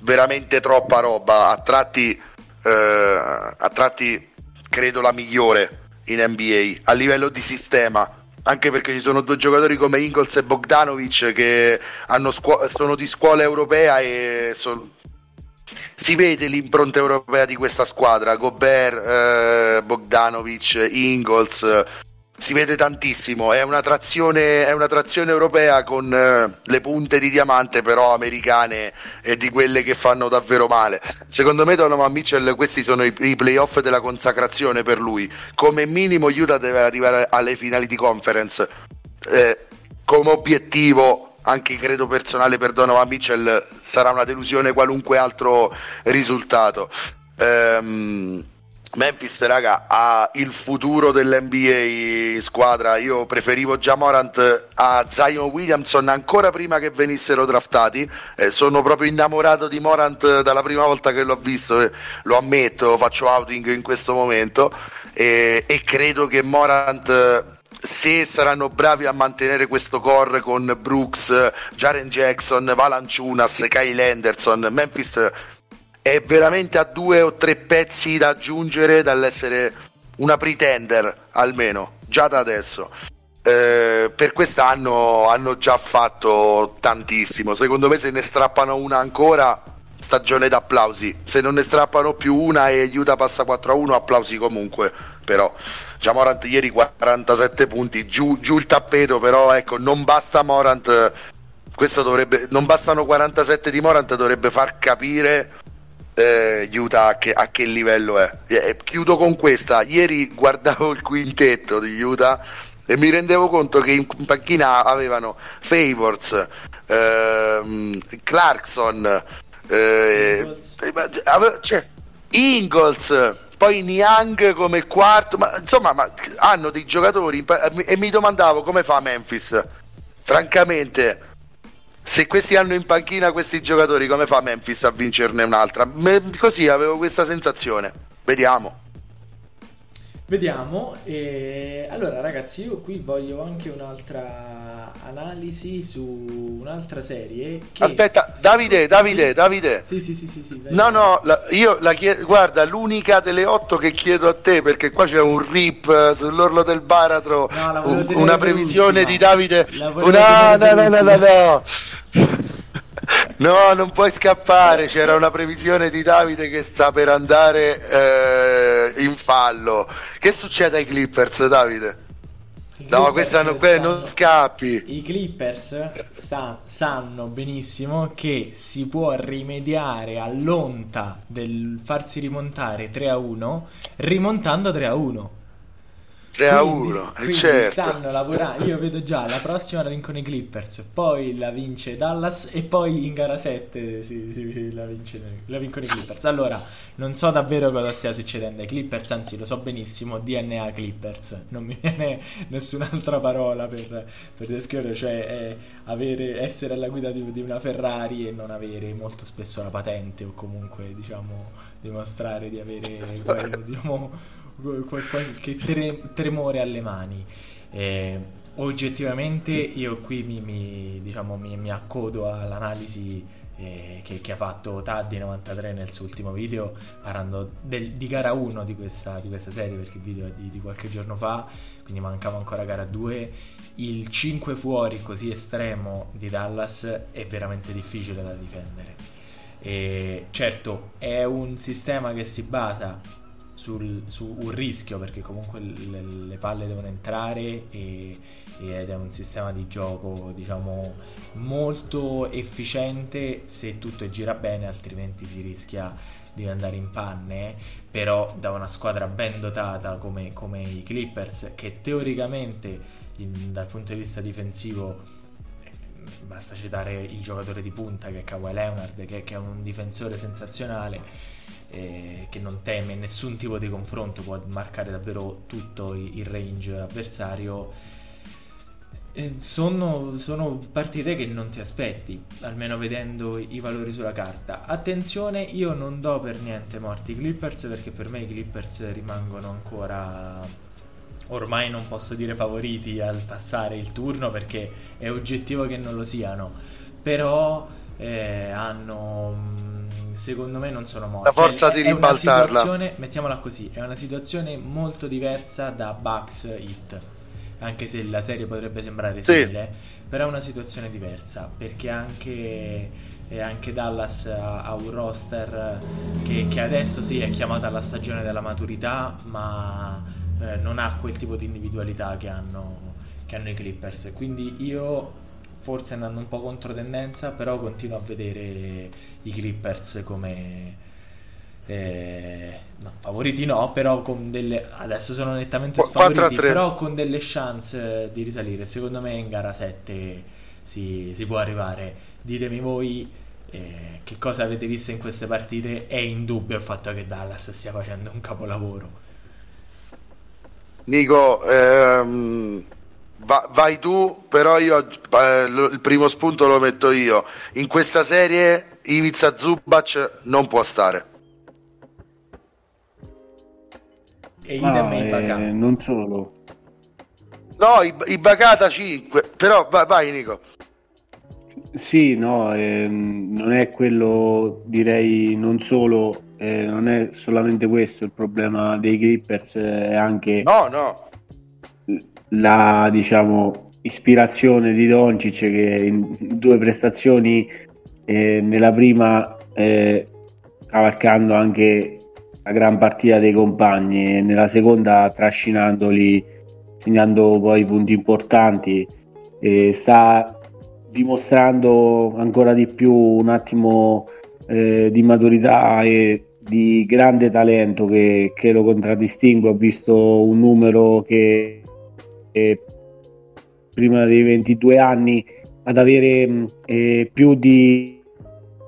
S3: veramente troppa roba. A tratti, eh, a tratti credo la migliore in NBA a livello di sistema anche perché ci sono due giocatori come Ingles e Bogdanovic che scu- sono di scuola europea e son- si vede l'impronta europea di questa squadra. Gobert, eh, Bogdanovic, Ingles si vede tantissimo, è una trazione, è una trazione europea con eh, le punte di diamante però americane e di quelle che fanno davvero male. Secondo me Donovan Mitchell questi sono i, i playoff della consacrazione per lui, come minimo Utah deve arrivare alle finali di conference. Eh, come obiettivo anche credo personale per Donovan Mitchell sarà una delusione qualunque altro risultato. Ehm, Memphis, raga, ha il futuro dell'NBA squadra. Io preferivo già Morant a Zion Williamson ancora prima che venissero draftati. Eh, sono proprio innamorato di Morant dalla prima volta che l'ho visto, eh, lo ammetto, faccio outing in questo momento. Eh, e credo che Morant se saranno bravi a mantenere questo core con Brooks, Jaren Jackson, Valanciunas, Kyle Anderson, Memphis è veramente a due o tre pezzi da aggiungere dall'essere una pretender almeno già da adesso. Eh, per quest'anno hanno già fatto tantissimo. Secondo me se ne strappano una ancora stagione d'applausi. Se non ne strappano più una e Utah passa 4-1 applausi comunque. Però già Morant ieri 47 punti giù, giù il tappeto però ecco non basta Morant questo dovrebbe non bastano 47 di Morant dovrebbe far capire eh, Utah a che, a che livello è. Eh, chiudo con questa. Ieri guardavo il quintetto di Utah e mi rendevo conto che in, in panchina avevano Favors, ehm, Clarkson, eh, eh cioè, Ingalls, poi Niang come quarto, ma insomma ma hanno dei giocatori e mi domandavo come fa Memphis. Francamente, se questi hanno in panchina questi giocatori, come fa Memphis a vincerne un'altra? Me, così avevo questa sensazione. Vediamo.
S1: Vediamo. E... Allora, ragazzi, io qui voglio anche un'altra analisi su un'altra serie.
S3: Aspetta, Davide, Davide, sì. Davide.
S1: Sì, sì, sì, sì. sì
S3: no, no, la, io la chiedo. Guarda, l'unica delle otto che chiedo a te, perché qua c'è un rip sull'orlo del baratro. No, un, una previsione di Davide. Una... No, no, no, no, no. No, non puoi scappare. C'era una previsione di Davide che sta per andare eh, in fallo. Che succede ai Clippers, Davide? no, questa non, stanno, non scappi.
S1: I Clippers sta, sanno benissimo che si può rimediare all'onta del farsi rimontare 3 a 1 rimontando 3 a 1.
S3: 3 a 1, quindi certo.
S1: stanno lavorando. Io vedo già la prossima la vincono i Clippers, poi la vince Dallas e poi in gara 7 si, si, la, vince, la, vincono i Clippers. Allora, non so davvero cosa stia succedendo ai Clippers, anzi lo so benissimo, DNA Clippers, non mi viene <laughs> nessun'altra parola per, per descrivere, cioè avere, essere alla guida di, di una Ferrari e non avere molto spesso la patente o comunque diciamo dimostrare di avere <laughs> diciamo, qualche tre, tremore alle mani. Eh, oggettivamente io qui mi, mi, diciamo, mi, mi accodo all'analisi eh, che, che, ha fatto Taddy93 nel suo ultimo video parlando del, di gara 1 di questa, di questa, serie perché il video è di, di, qualche giorno fa quindi mancava ancora gara 2 il 5 fuori così estremo di Dallas è veramente difficile da difendere e certo è un sistema che si basa sul, su un rischio perché comunque le, le palle devono entrare e, ed è un sistema di gioco diciamo molto efficiente se tutto gira bene altrimenti si rischia di andare in panne però da una squadra ben dotata come, come i Clippers che teoricamente in, dal punto di vista difensivo basta citare il giocatore di punta che è Kawhi Leonard che, che è un difensore sensazionale eh, che non teme nessun tipo di confronto, può marcare davvero tutto il range avversario. Eh, sono, sono, partite che non ti aspetti, almeno vedendo i valori sulla carta. Attenzione, io non do per niente morti i Clippers perché per me i Clippers rimangono ancora ormai non posso dire favoriti al passare il turno perché è oggettivo che non lo siano, però eh, hanno mm, secondo me non sono morti.
S3: La forza cioè, di ribaltarla.
S1: Mettiamola così, è una situazione molto diversa da Bucks Hit. Anche se la serie potrebbe sembrare simile, sì. però è una situazione diversa perché anche, anche Dallas ha, ha, un roster che, che, adesso sì è chiamata alla stagione della maturità, ma eh, non ha quel tipo di individualità che hanno, che hanno i Clippers. Quindi io forse andando un po' contro tendenza, però continuo a vedere i Clippers come eh, no, favoriti no, però con delle adesso sono nettamente sfavoriti, però con delle chance di risalire. Secondo me in gara 7 si, si può arrivare. Ditemi voi eh, che cosa avete visto in queste partite. È indubbio il fatto che Dallas stia facendo un capolavoro.
S3: Nico, ehm, Va, vai tu, però io eh, il primo spunto lo metto io. In questa serie Ivica Zubac non può stare.
S2: E idem ah, eh, non solo.
S3: No, i, i Bacata 5, però vai, vai Nico.
S2: Sì, no, ehm, non è quello, direi non solo, eh, non è solamente questo il problema dei Clippers, è anche...
S3: No, no
S2: la diciamo, ispirazione di Doncic che in due prestazioni eh, nella prima eh, cavalcando anche la gran partita dei compagni e nella seconda trascinandoli segnando poi punti importanti eh, sta dimostrando ancora di più un attimo eh, di maturità e di grande talento che, che, lo contraddistingue. Ho visto un numero che, prima dei 22 anni ad avere eh, più di,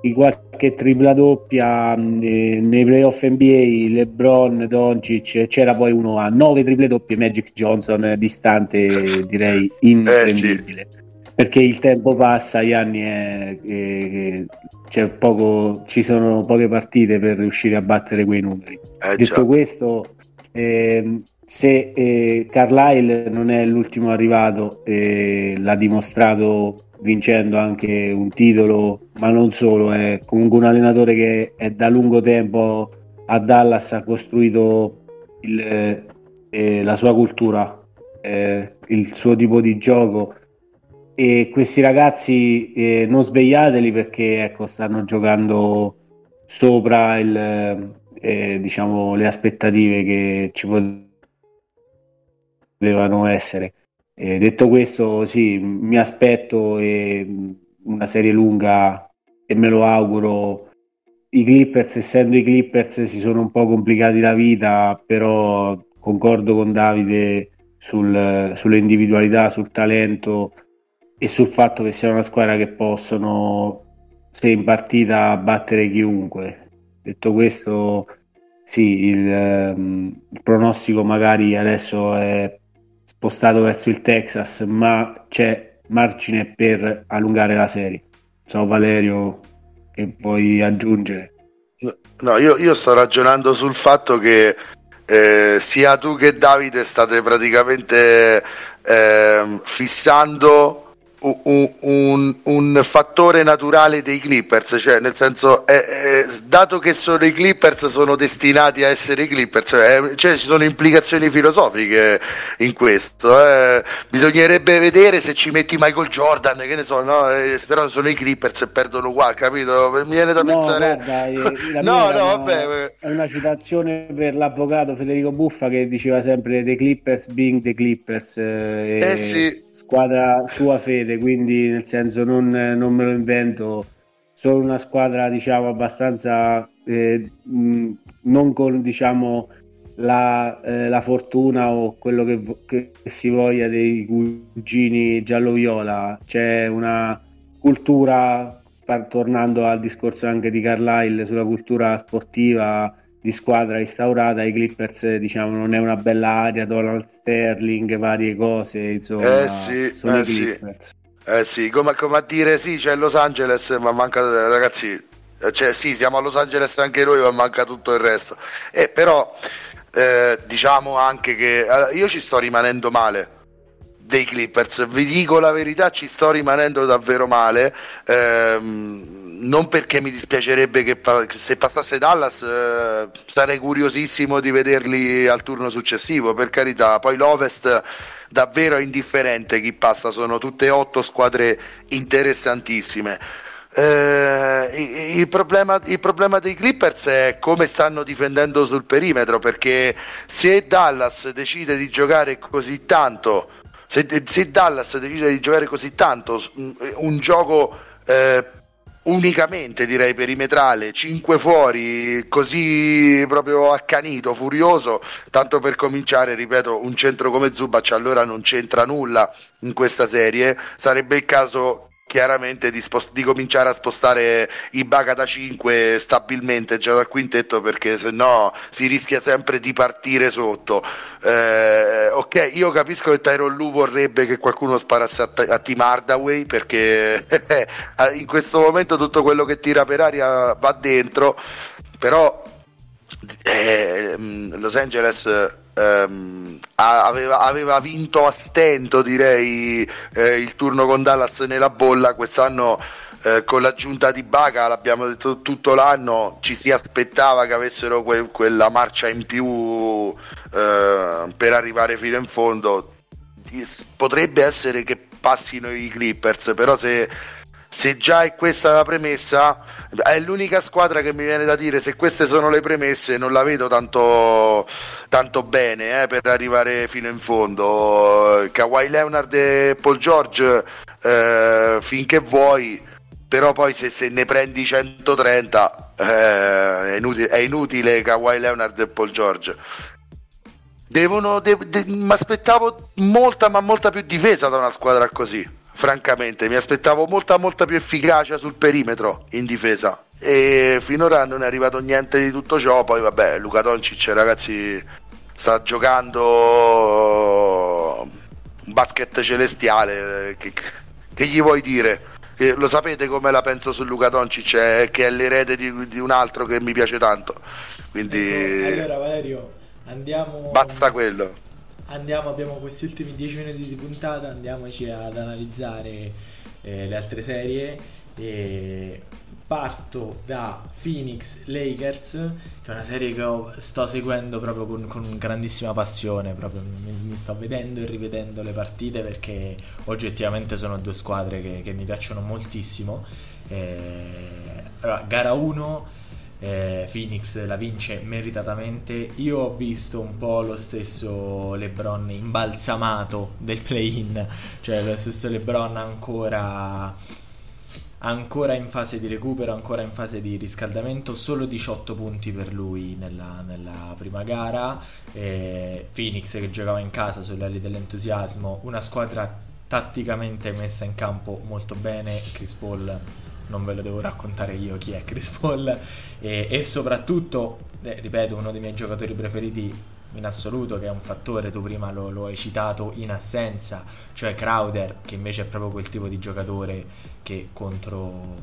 S2: di, qualche tripla doppia eh, nei playoff NBA, LeBron, Doncic, c'era poi uno a 9 triple doppie, Magic Johnson, distante direi imprendibile. Eh, sì perché il tempo passa, gli anni è, è, è poco, ci sono poche partite per riuscire a battere quei numeri. Eh, Detto già. questo, eh, se eh, Carlisle non è l'ultimo arrivato, eh, l'ha dimostrato vincendo anche un titolo, ma non solo, è comunque un allenatore che è da lungo tempo a Dallas, ha costruito il, eh, la sua cultura, eh, il suo tipo di gioco. E questi ragazzi eh, non svegliateli perché ecco, stanno giocando sopra il, eh, diciamo, le aspettative che ci potevano essere. Eh, detto questo, sì, mi aspetto una serie lunga e me lo auguro. I Clippers, essendo i Clippers, si sono un po' complicati la vita, però concordo con Davide sul, sulle individualità, sul talento e sul fatto che sia una squadra che possono, se in partita, battere chiunque. Detto questo, sì, il, um, il pronostico magari adesso è spostato verso il Texas, ma c'è margine per allungare la serie. So Valerio, che vuoi aggiungere?
S3: No, io, io sto ragionando sul fatto che eh, sia tu che Davide state praticamente eh, fissando un, un, un, fattore naturale dei Clippers, cioè nel senso, eh, eh, dato che sono i Clippers, sono destinati a essere i Clippers, eh, cioè ci sono implicazioni filosofiche in questo. Eh. Bisognerebbe vedere se ci metti Michael Jordan, che ne so, no? Eh, però sono i Clippers e perdono uguale, capito? Mi viene da no, pensare. Guarda,
S2: eh, <laughs> no, no, vabbè. È una citazione per l'avvocato Federico Buffa che diceva sempre The Clippers being the Clippers.
S3: eh sì
S2: squadra sua fede, quindi nel senso non, non me lo invento, sono una squadra diciamo abbastanza eh, non con diciamo la, eh, la, fortuna o quello che, che, si voglia dei cugini giallo-viola, c'è una cultura, tornando al discorso anche di Carlisle sulla cultura sportiva di squadra instaurata i Clippers diciamo non è una bella aria Donald Sterling varie cose insomma
S3: eh sì, sono eh sì. Eh sì, come, come, a dire sì c'è Los Angeles ma manca ragazzi cioè, sì siamo a Los Angeles anche noi ma manca tutto il resto. Eh, però eh, diciamo anche che eh, io ci sto rimanendo male dei Clippers. Vi dico la verità, ci sto rimanendo davvero male. Ehm, non perché mi dispiacerebbe che pa- se passasse Dallas eh, sarei curiosissimo di vederli al turno successivo, per carità. Poi l'Ovest davvero è indifferente chi passa, sono tutte otto squadre interessantissime. Eh, il, problema, il, problema, dei Clippers è come stanno difendendo sul perimetro perché se Dallas decide di giocare così tanto se, se Dallas decide di giocare così tanto un gioco eh, unicamente direi perimetrale 5 fuori così proprio accanito furioso tanto per cominciare ripeto un centro come Zubac allora non c'entra nulla in questa serie. Sarebbe il caso chiaramente di, spost- di, cominciare a spostare i Baca da 5 stabilmente già dal quintetto perché se no si rischia sempre di partire sotto. Eh, ok io capisco che Tyron Lu vorrebbe che qualcuno sparasse a, t- a Team Hardaway perché <laughs> in questo momento tutto quello che tira per aria va dentro però eh, Los Angeles ehm, aveva, aveva, vinto a stento direi eh, il turno con Dallas nella bolla. Quest'anno eh, con l'aggiunta di Baga l'abbiamo detto tutto l'anno ci si aspettava che avessero que- quella marcia in più eh, per arrivare fino in fondo. Potrebbe essere che passino i Clippers però se se già è questa la premessa, è l'unica squadra che mi viene da dire se queste sono le premesse non la vedo tanto, tanto bene eh, per arrivare fino in fondo. Kawhi Leonard e Paul George, eh, finché vuoi, però poi se, se ne prendi 130 eh, è, inutile, è inutile Kawhi Leonard e Paul George devono de, de, mi aspettavo molta ma molta più difesa da una squadra così francamente mi aspettavo molta molta più efficacia sul perimetro in difesa. E finora non è arrivato niente di tutto ciò. Poi vabbè Luca Doncic ragazzi sta giocando un basket celestiale che, che gli vuoi dire? Che lo sapete come la penso su Luca Doncic è, che è l'erede di, di, un altro che mi piace tanto. Quindi
S1: allora Valerio andiamo
S3: basta quello
S1: andiamo abbiamo questi ultimi 10 minuti di puntata andiamoci ad analizzare eh, le altre serie e parto da Phoenix Lakers, che è una serie che sto seguendo proprio con, con grandissima passione, mi, mi, sto vedendo e rivedendo le partite perché oggettivamente sono due squadre che, che mi piacciono moltissimo. Eh, allora, gara 1, eh, Phoenix la vince meritatamente. Io ho visto un po' lo stesso LeBron imbalsamato del play-in, cioè lo stesso LeBron ancora ancora in fase di recupero, ancora in fase di riscaldamento, solo 18 punti per lui nella, nella prima gara, eh, Phoenix che giocava in casa sulle ali dell'entusiasmo, una squadra tatticamente messa in campo molto bene, Chris Paul non ve lo devo raccontare io chi è Chris Paul e, e soprattutto, eh, ripeto, uno dei miei giocatori preferiti in assoluto che è un fattore, tu prima lo, lo, hai citato in assenza, cioè Crowder che invece è proprio quel tipo di giocatore che contro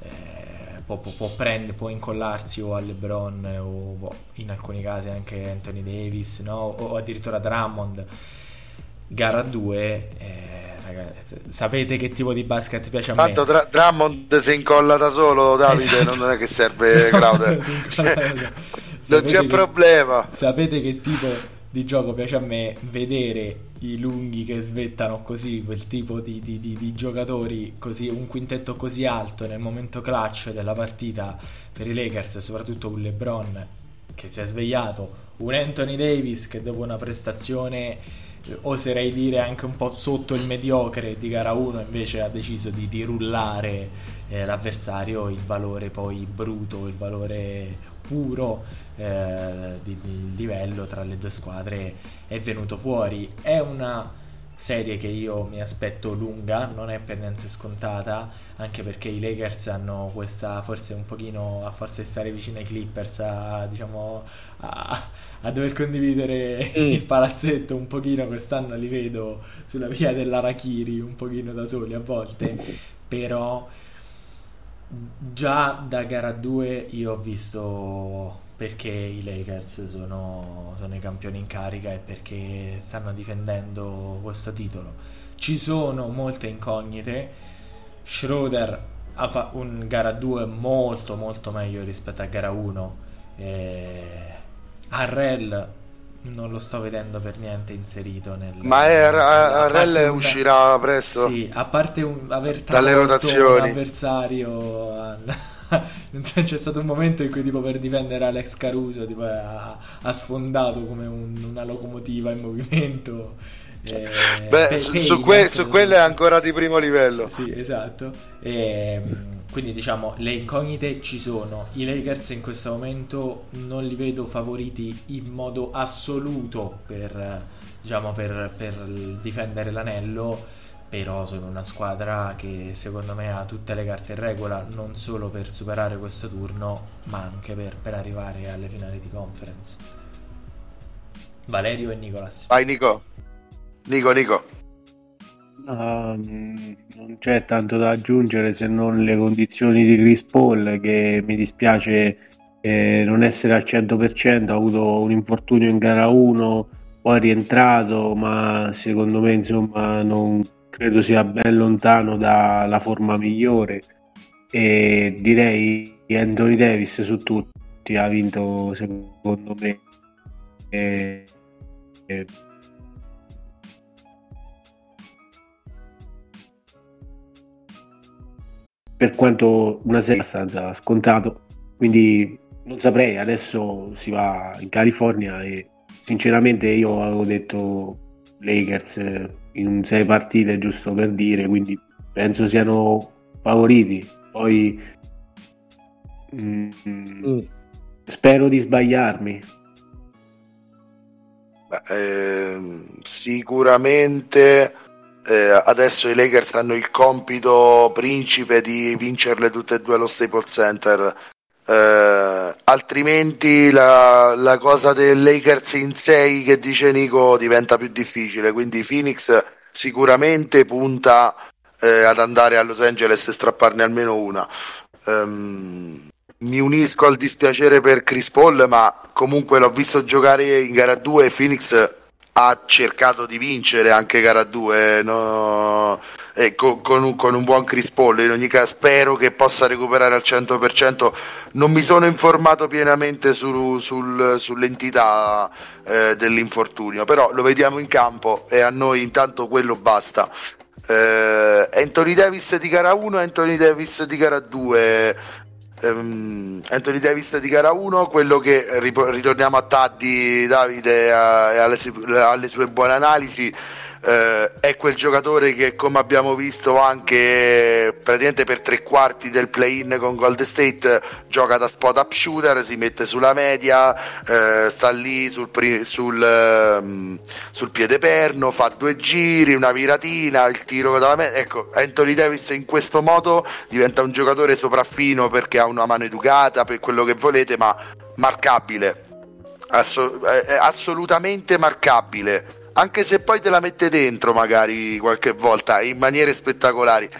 S1: eh, può, può, può, prendere, può incollarsi o a LeBron o boh, in alcuni casi anche Anthony Davis no? o addirittura Drummond. Gara 2, eh, ragazzi, sapete che tipo di basket piace a me?
S3: Tanto Dr- Drummond si incolla da solo, Davide, esatto. non è che serve Crowder. <laughs> non c'è che, problema.
S1: Sapete che tipo di gioco piace a me? Vedere i lunghi che svettano così, quel tipo di, di, di, di, giocatori, così, un quintetto così alto nel momento clutch della partita per i Lakers e soprattutto un LeBron che si è svegliato, un Anthony Davis che dopo una prestazione oserei dire anche un po' sotto il mediocre di gara 1 invece ha deciso di, di rullare eh, l'avversario il valore poi bruto il valore puro eh, di, di, livello tra le due squadre è venuto fuori. È una serie che io mi aspetto lunga, non è per niente scontata, anche perché i Lakers hanno questa forse un pochino a forza di stare vicino ai Clippers a, diciamo, a, a dover condividere mm. il palazzetto un pochino quest'anno li vedo sulla via dell'Arachiri un pochino da soli a volte, però già da gara 2 io ho visto perché i Lakers sono, sono, i campioni in carica e perché stanno difendendo questo titolo. Ci sono molte incognite. Schroeder ha fatto un gara 2 molto molto meglio rispetto a gara 1. Eh, Harrell non lo sto vedendo per niente inserito nel
S3: ma è, Arrel uscirà presto?
S1: Sì a parte un, aver
S3: dalle rotazioni
S1: un avversario <laughs> c'è stato un momento in cui tipo per difendere Alex Caruso tipo, ha, ha sfondato come un, una locomotiva in movimento.
S3: Eh, Beh, pe- su, su, que- su quello è ancora di primo livello.
S1: Sì esatto. E, quindi diciamo le incognite ci sono. I Lakers in questo momento non li vedo favoriti in modo assoluto per, diciamo, per, per difendere l'anello. Però sono una squadra che secondo me ha tutte le carte in regola, non solo per superare questo turno, ma anche per, per arrivare alle finali di conference. Valerio e Nicolas.
S3: Vai Nico. Nico, Nico.
S2: Uh, non c'è tanto da aggiungere se non le condizioni di Chris Paul che mi dispiace eh, non essere al 100%, ha avuto un infortunio in gara 1, poi è rientrato, ma secondo me insomma non credo sia ben lontano dalla forma migliore. E direi Anthony Davis su tutti ha vinto secondo me e, e per quanto una serie abbastanza scontato quindi non saprei adesso si va in California e sinceramente io avevo detto Lakers in sei partite giusto per dire quindi penso siano favoriti Poi mm, mm. spero di sbagliarmi.
S3: Beh, eh, sicuramente eh, adesso i Lakers hanno il compito principe di vincerle tutte e due allo Staples Center. Eh, altrimenti la, la, cosa del Lakers in 6 che dice Nico diventa più difficile. Quindi Phoenix sicuramente punta eh, ad andare a Los Angeles e strapparne almeno una. Um, mi unisco al dispiacere per Chris Paul, ma comunque l'ho visto giocare in gara 2 e Phoenix ha cercato di vincere anche gara 2 no? con, con, un, con, un, buon Chris Paul in ogni caso spero che possa recuperare al 100% non mi sono informato pienamente su, sul, sull'entità eh, dell'infortunio però lo vediamo in campo e a noi intanto quello basta. Eh, Anthony Davis di gara 1 Anthony Davis di gara 2 um, Anthony Davis di gara 1, quello che ritorniamo a Taddi Davide e alle, alle sue buone analisi eh, è quel giocatore che come abbiamo visto anche praticamente per tre quarti del play-in con Gold State gioca da spot up shooter, si mette sulla media, eh, sta lì sul, sul, um, sul, piede perno, fa due giri, una viratina, il tiro dalla media. Ecco, Anthony Davis in questo modo diventa un giocatore sopraffino perché ha una mano educata, per quello che volete, ma marcabile. Asso- assolutamente marcabile anche se poi te la mette dentro magari qualche volta in maniere spettacolari.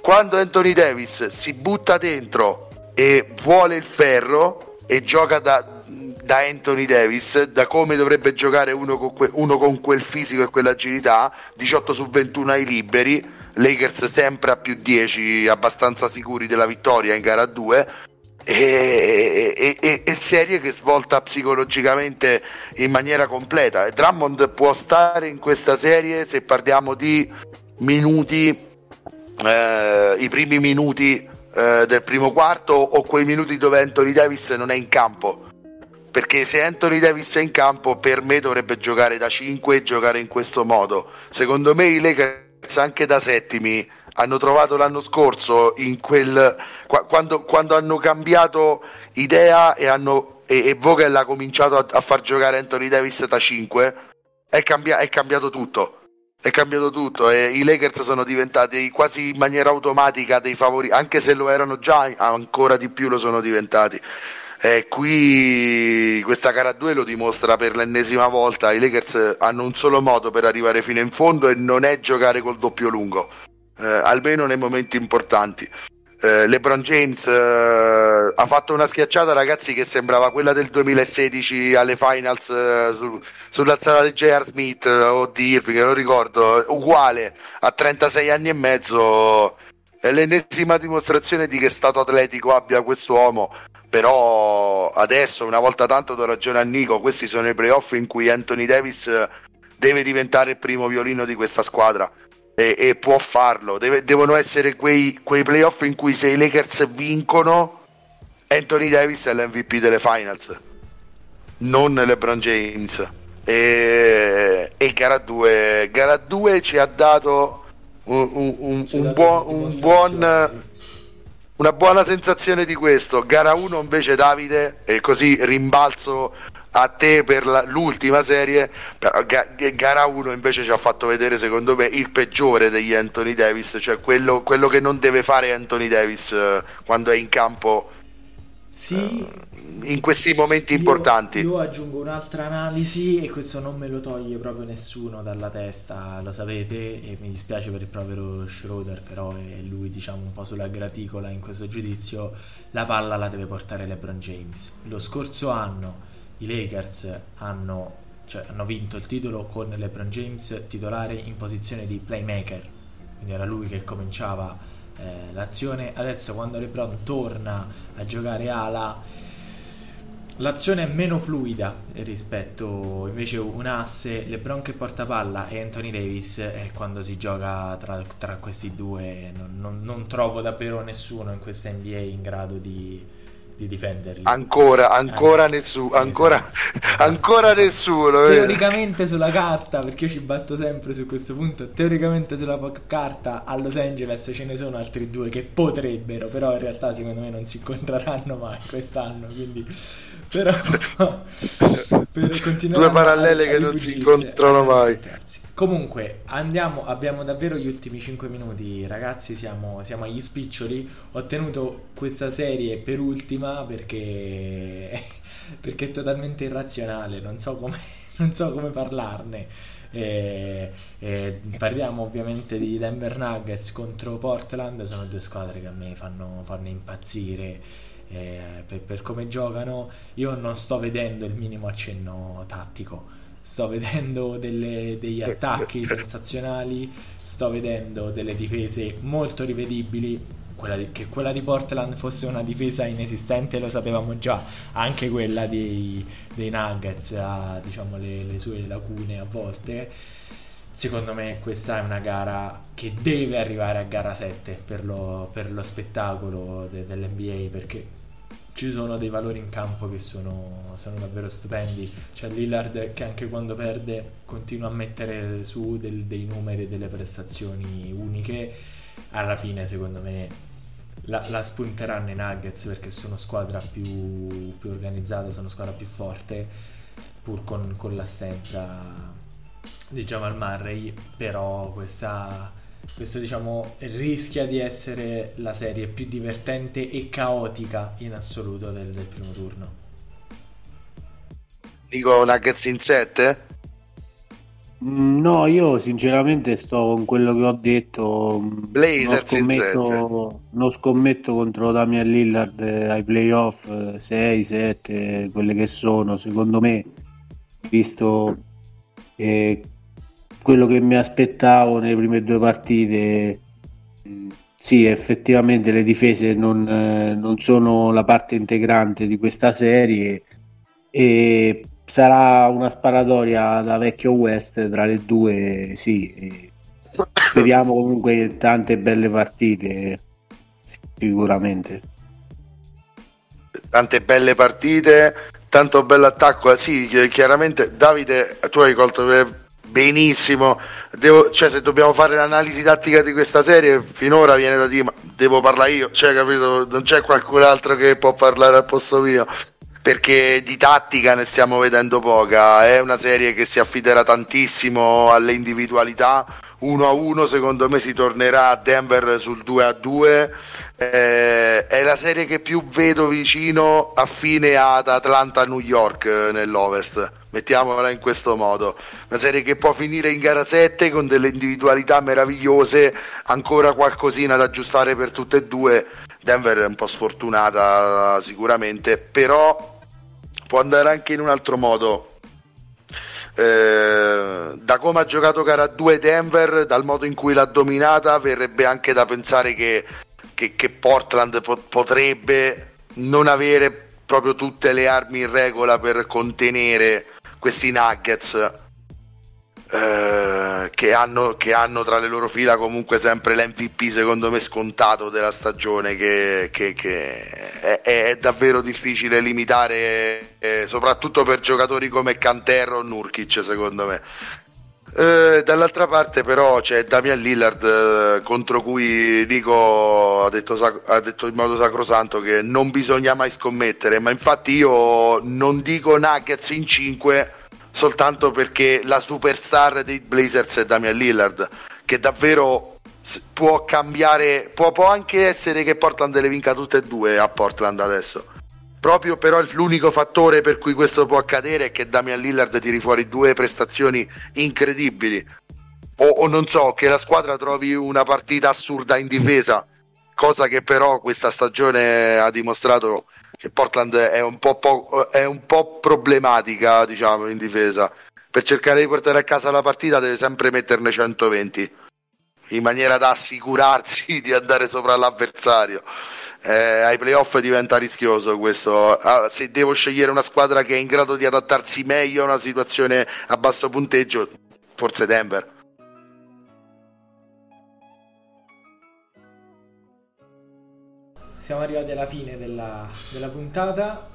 S3: Quando Anthony Davis si butta dentro e vuole il ferro e gioca da, da Anthony Davis, da come dovrebbe giocare uno con, que, uno con quel fisico e quell'agilità, 18 su 21 ai liberi, Lakers sempre a più 10, abbastanza sicuri della vittoria in gara 2 e, e, e, serie che svolta psicologicamente in maniera completa. Drummond può stare in questa serie se parliamo di minuti, eh, i primi minuti eh, del primo quarto o quei minuti dove Anthony Davis non è in campo. Perché se Anthony Davis è in campo, per me dovrebbe giocare da 5 e giocare in questo modo. Secondo me i Lakers anche da settimi hanno trovato l'anno scorso quel, quando, quando hanno cambiato idea e, hanno, e, e Vogel ha cominciato a, a, far giocare Anthony Davis da 5 è, cambia, è cambiato tutto. È cambiato tutto e i Lakers sono diventati quasi in maniera automatica dei favori anche se lo erano già ancora di più lo sono diventati. E qui questa gara 2 lo dimostra per l'ennesima volta. I Lakers hanno un solo modo per arrivare fino in fondo e non è giocare col doppio lungo eh, almeno nei momenti importanti. Eh, LeBron James eh, ha fatto una schiacciata, ragazzi, che sembrava quella del 2016 alle finals eh, su, sull'alzata di J.R. Smith eh, o di Irving, non ricordo, uguale a 36 anni e mezzo. È l'ennesima dimostrazione di che stato atletico abbia quest'uomo. Però adesso, una volta tanto, do ragione a Nico. Questi sono i playoff in cui Anthony Davis deve diventare il primo violino di questa squadra e, e può farlo. Deve, devono essere quei, quei playoff in cui se i Lakers vincono, Anthony Davis è l'MVP delle finals, non LeBron James. E, e gara 2 gara 2 ci ha dato un, un, un, un buon, buon una buona sensazione di questo. Gara 1 invece Davide, e così rimbalzo a te per la, l'ultima serie, però ga, gara 1 invece ci ha fatto vedere secondo me il peggiore degli Anthony Davis, cioè quello, quello che non deve fare Anthony Davis eh, quando è in campo.
S1: Sì. Eh,
S3: in questi momenti io, importanti.
S1: Io aggiungo un'altra analisi e questo non me lo toglie proprio nessuno dalla testa, lo sapete, e mi dispiace per il povero Schroeder, però è lui diciamo un po' sulla graticola in questo giudizio, la palla la deve portare LeBron James. Lo scorso anno i Lakers hanno, cioè, hanno vinto il titolo con LeBron James titolare in posizione di playmaker, quindi era lui che cominciava eh, l'azione. Adesso quando LeBron torna a giocare ala L'azione è meno fluida rispetto invece un asse, LeBron che porta palla e Anthony Davis e quando si gioca tra, tra questi due. Non, non, non, trovo davvero nessuno in questa NBA in grado di, di di difenderli.
S3: Ancora, ancora, eh, nessuno, ancora, esatto. ancora nessuno.
S1: Teoricamente sulla carta, perché io ci batto sempre su questo punto, teoricamente sulla carta a Los Angeles ce ne sono altri due che potrebbero, però in realtà secondo me non si incontreranno mai quest'anno, quindi... Però <laughs> <laughs>
S3: per continuare due parallele a, a che non si incontrano mai.
S1: Comunque, andiamo, abbiamo davvero gli ultimi 5 minuti, ragazzi, siamo, siamo, agli spiccioli. Ho tenuto questa serie per ultima perché, <laughs> perché è totalmente irrazionale, non so come, <laughs> non so come parlarne. E, e parliamo ovviamente di Denver Nuggets contro Portland, sono due squadre che a me fanno, fanno impazzire. Per, per come giocano, io non sto vedendo il minimo accenno tattico sto vedendo delle, degli attacchi sensazionali, sto vedendo delle difese molto rivedibili. Quella di, che quella di Portland fosse una difesa inesistente lo sapevamo già, anche quella dei, dei Nuggets ha diciamo, le, le sue lacune a volte. Secondo me questa è una gara che deve arrivare a gara 7 per lo, per lo spettacolo de, dell'NBA perché ci sono dei valori in campo che sono, sono, davvero stupendi. C'è Lillard che anche quando perde continua a mettere su del, dei numeri e delle prestazioni uniche. Alla fine, secondo me, la, la spunteranno i Nuggets perché sono squadra più, più organizzata, sono squadra più forte, pur con, con l'assenza di Jamal Murray. Però questa questo diciamo rischia di essere la serie più divertente e caotica in assoluto del, del primo turno.
S3: Dico Nuggets in 7?
S2: Mm, no, io sinceramente sto con quello che ho detto.
S3: Blazers
S2: non scommetto, non scommetto contro Damian Lillard ai playoff 6, 7, quelle che sono. Secondo me, visto che quello che mi aspettavo nelle prime due partite, sì, effettivamente le difese non, non sono la parte integrante di questa serie e sarà una sparatoria da vecchio West tra le due, sì. Speriamo comunque tante belle partite, sicuramente.
S3: Tante belle partite, tanto bello attacco. Sì, chiaramente Davide, tu hai colto benissimo. Devo, cioè, se dobbiamo fare l'analisi tattica di questa serie, finora viene da dire, ma devo parlare io, cioè, capito? Non c'è qualcun altro che può parlare al posto mio. Perché di tattica ne stiamo vedendo poca. È una serie che si affiderà tantissimo alle individualità. 1 a 1, secondo me si tornerà a Denver sul 2 a 2 eh, è la serie che più vedo vicino a fine ad Atlanta-New York eh, nell'Ovest. Mettiamola in questo modo. Una serie che può finire in gara 7 con delle individualità meravigliose, ancora qualcosina da aggiustare per tutte e due. Denver è un po' sfortunata sicuramente, però può andare anche in un altro modo. Eh, da come ha giocato gara 2 Denver, dal modo in cui l'ha dominata, verrebbe anche da pensare che che, che Portland po- potrebbe non avere proprio tutte le armi in regola per contenere questi Nuggets eh, che, hanno, che, hanno, tra le loro fila comunque sempre l'MVP secondo me scontato della stagione che, che, che è, è, davvero difficile limitare eh, soprattutto per giocatori come Cantero o Nurkic secondo me. Eh, dall'altra parte però c'è Damian Lillard eh, contro cui Nico ha detto, ha detto, in modo sacrosanto che non bisogna mai scommettere, ma infatti io non dico Nuggets in 5 soltanto perché la superstar dei Blazers è Damian Lillard, che davvero può cambiare, può, può anche essere che Portland le vinca tutte e due a Portland adesso Proprio però l'unico fattore per cui questo può accadere è che Damian Lillard tiri fuori due prestazioni incredibili. O, o non so, che la squadra trovi una partita assurda in difesa, cosa che però questa stagione ha dimostrato che Portland è un po', po- è un po problematica, diciamo, in difesa. Per cercare di portare a casa la partita deve sempre metterne 120 in maniera da assicurarsi <laughs> di andare sopra l'avversario eh, ai playoff diventa rischioso questo. Allora, se devo scegliere una squadra che è in grado di adattarsi meglio a una situazione a basso punteggio, forse Denver.
S1: Siamo arrivati alla fine della, della puntata.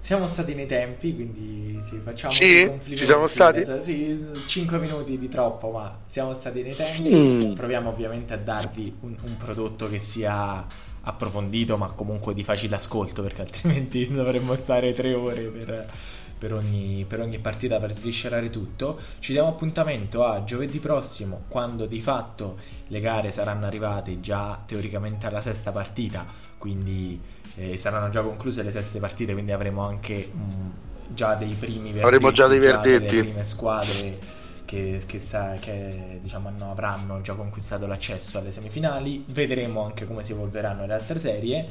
S1: Siamo stati nei tempi, quindi ci facciamo
S3: sì, ci siamo stati?
S1: Sì, 5 minuti di troppo, ma siamo stati nei tempi. Mm. Proviamo ovviamente a darvi un, un, prodotto che sia approfondito, ma comunque di facile ascolto, perché altrimenti <laughs> dovremmo stare tre ore per, per, ogni, per ogni partita per sviscerare tutto. Ci diamo appuntamento a giovedì prossimo, quando di fatto le gare saranno arrivate già teoricamente alla sesta partita, quindi eh, saranno già concluse le seste partite, quindi avremo anche mh, mm, già dei primi
S3: verdetti, avremo già dei verdetti.
S1: Delle prime squadre che, che, sa, che diciamo, hanno, avranno già conquistato l'accesso alle semifinali. Vedremo anche come si evolveranno le altre serie.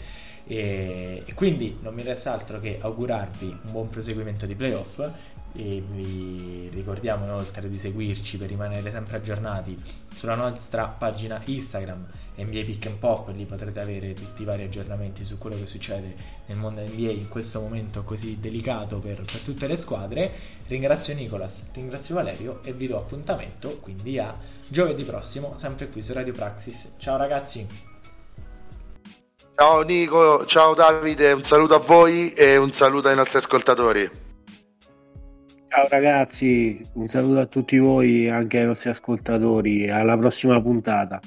S1: E, e quindi non mi resta altro che augurarvi un buon proseguimento di playoff e vi ricordiamo inoltre di seguirci per rimanere sempre aggiornati sulla nostra pagina Instagram NBA Pick and Pop, lì potrete avere tutti i vari aggiornamenti su quello che succede nel mondo NBA in questo momento così delicato per, per tutte le squadre. Ringrazio Nicolas, ringrazio Valerio e vi do appuntamento quindi a giovedì prossimo, sempre qui su Radio Praxis. Ciao ragazzi!
S3: Ciao Nico, ciao Davide, un saluto a voi e un saluto ai nostri ascoltatori.
S2: Ciao ragazzi, un saluto a tutti voi, anche ai nostri ascoltatori, alla prossima puntata.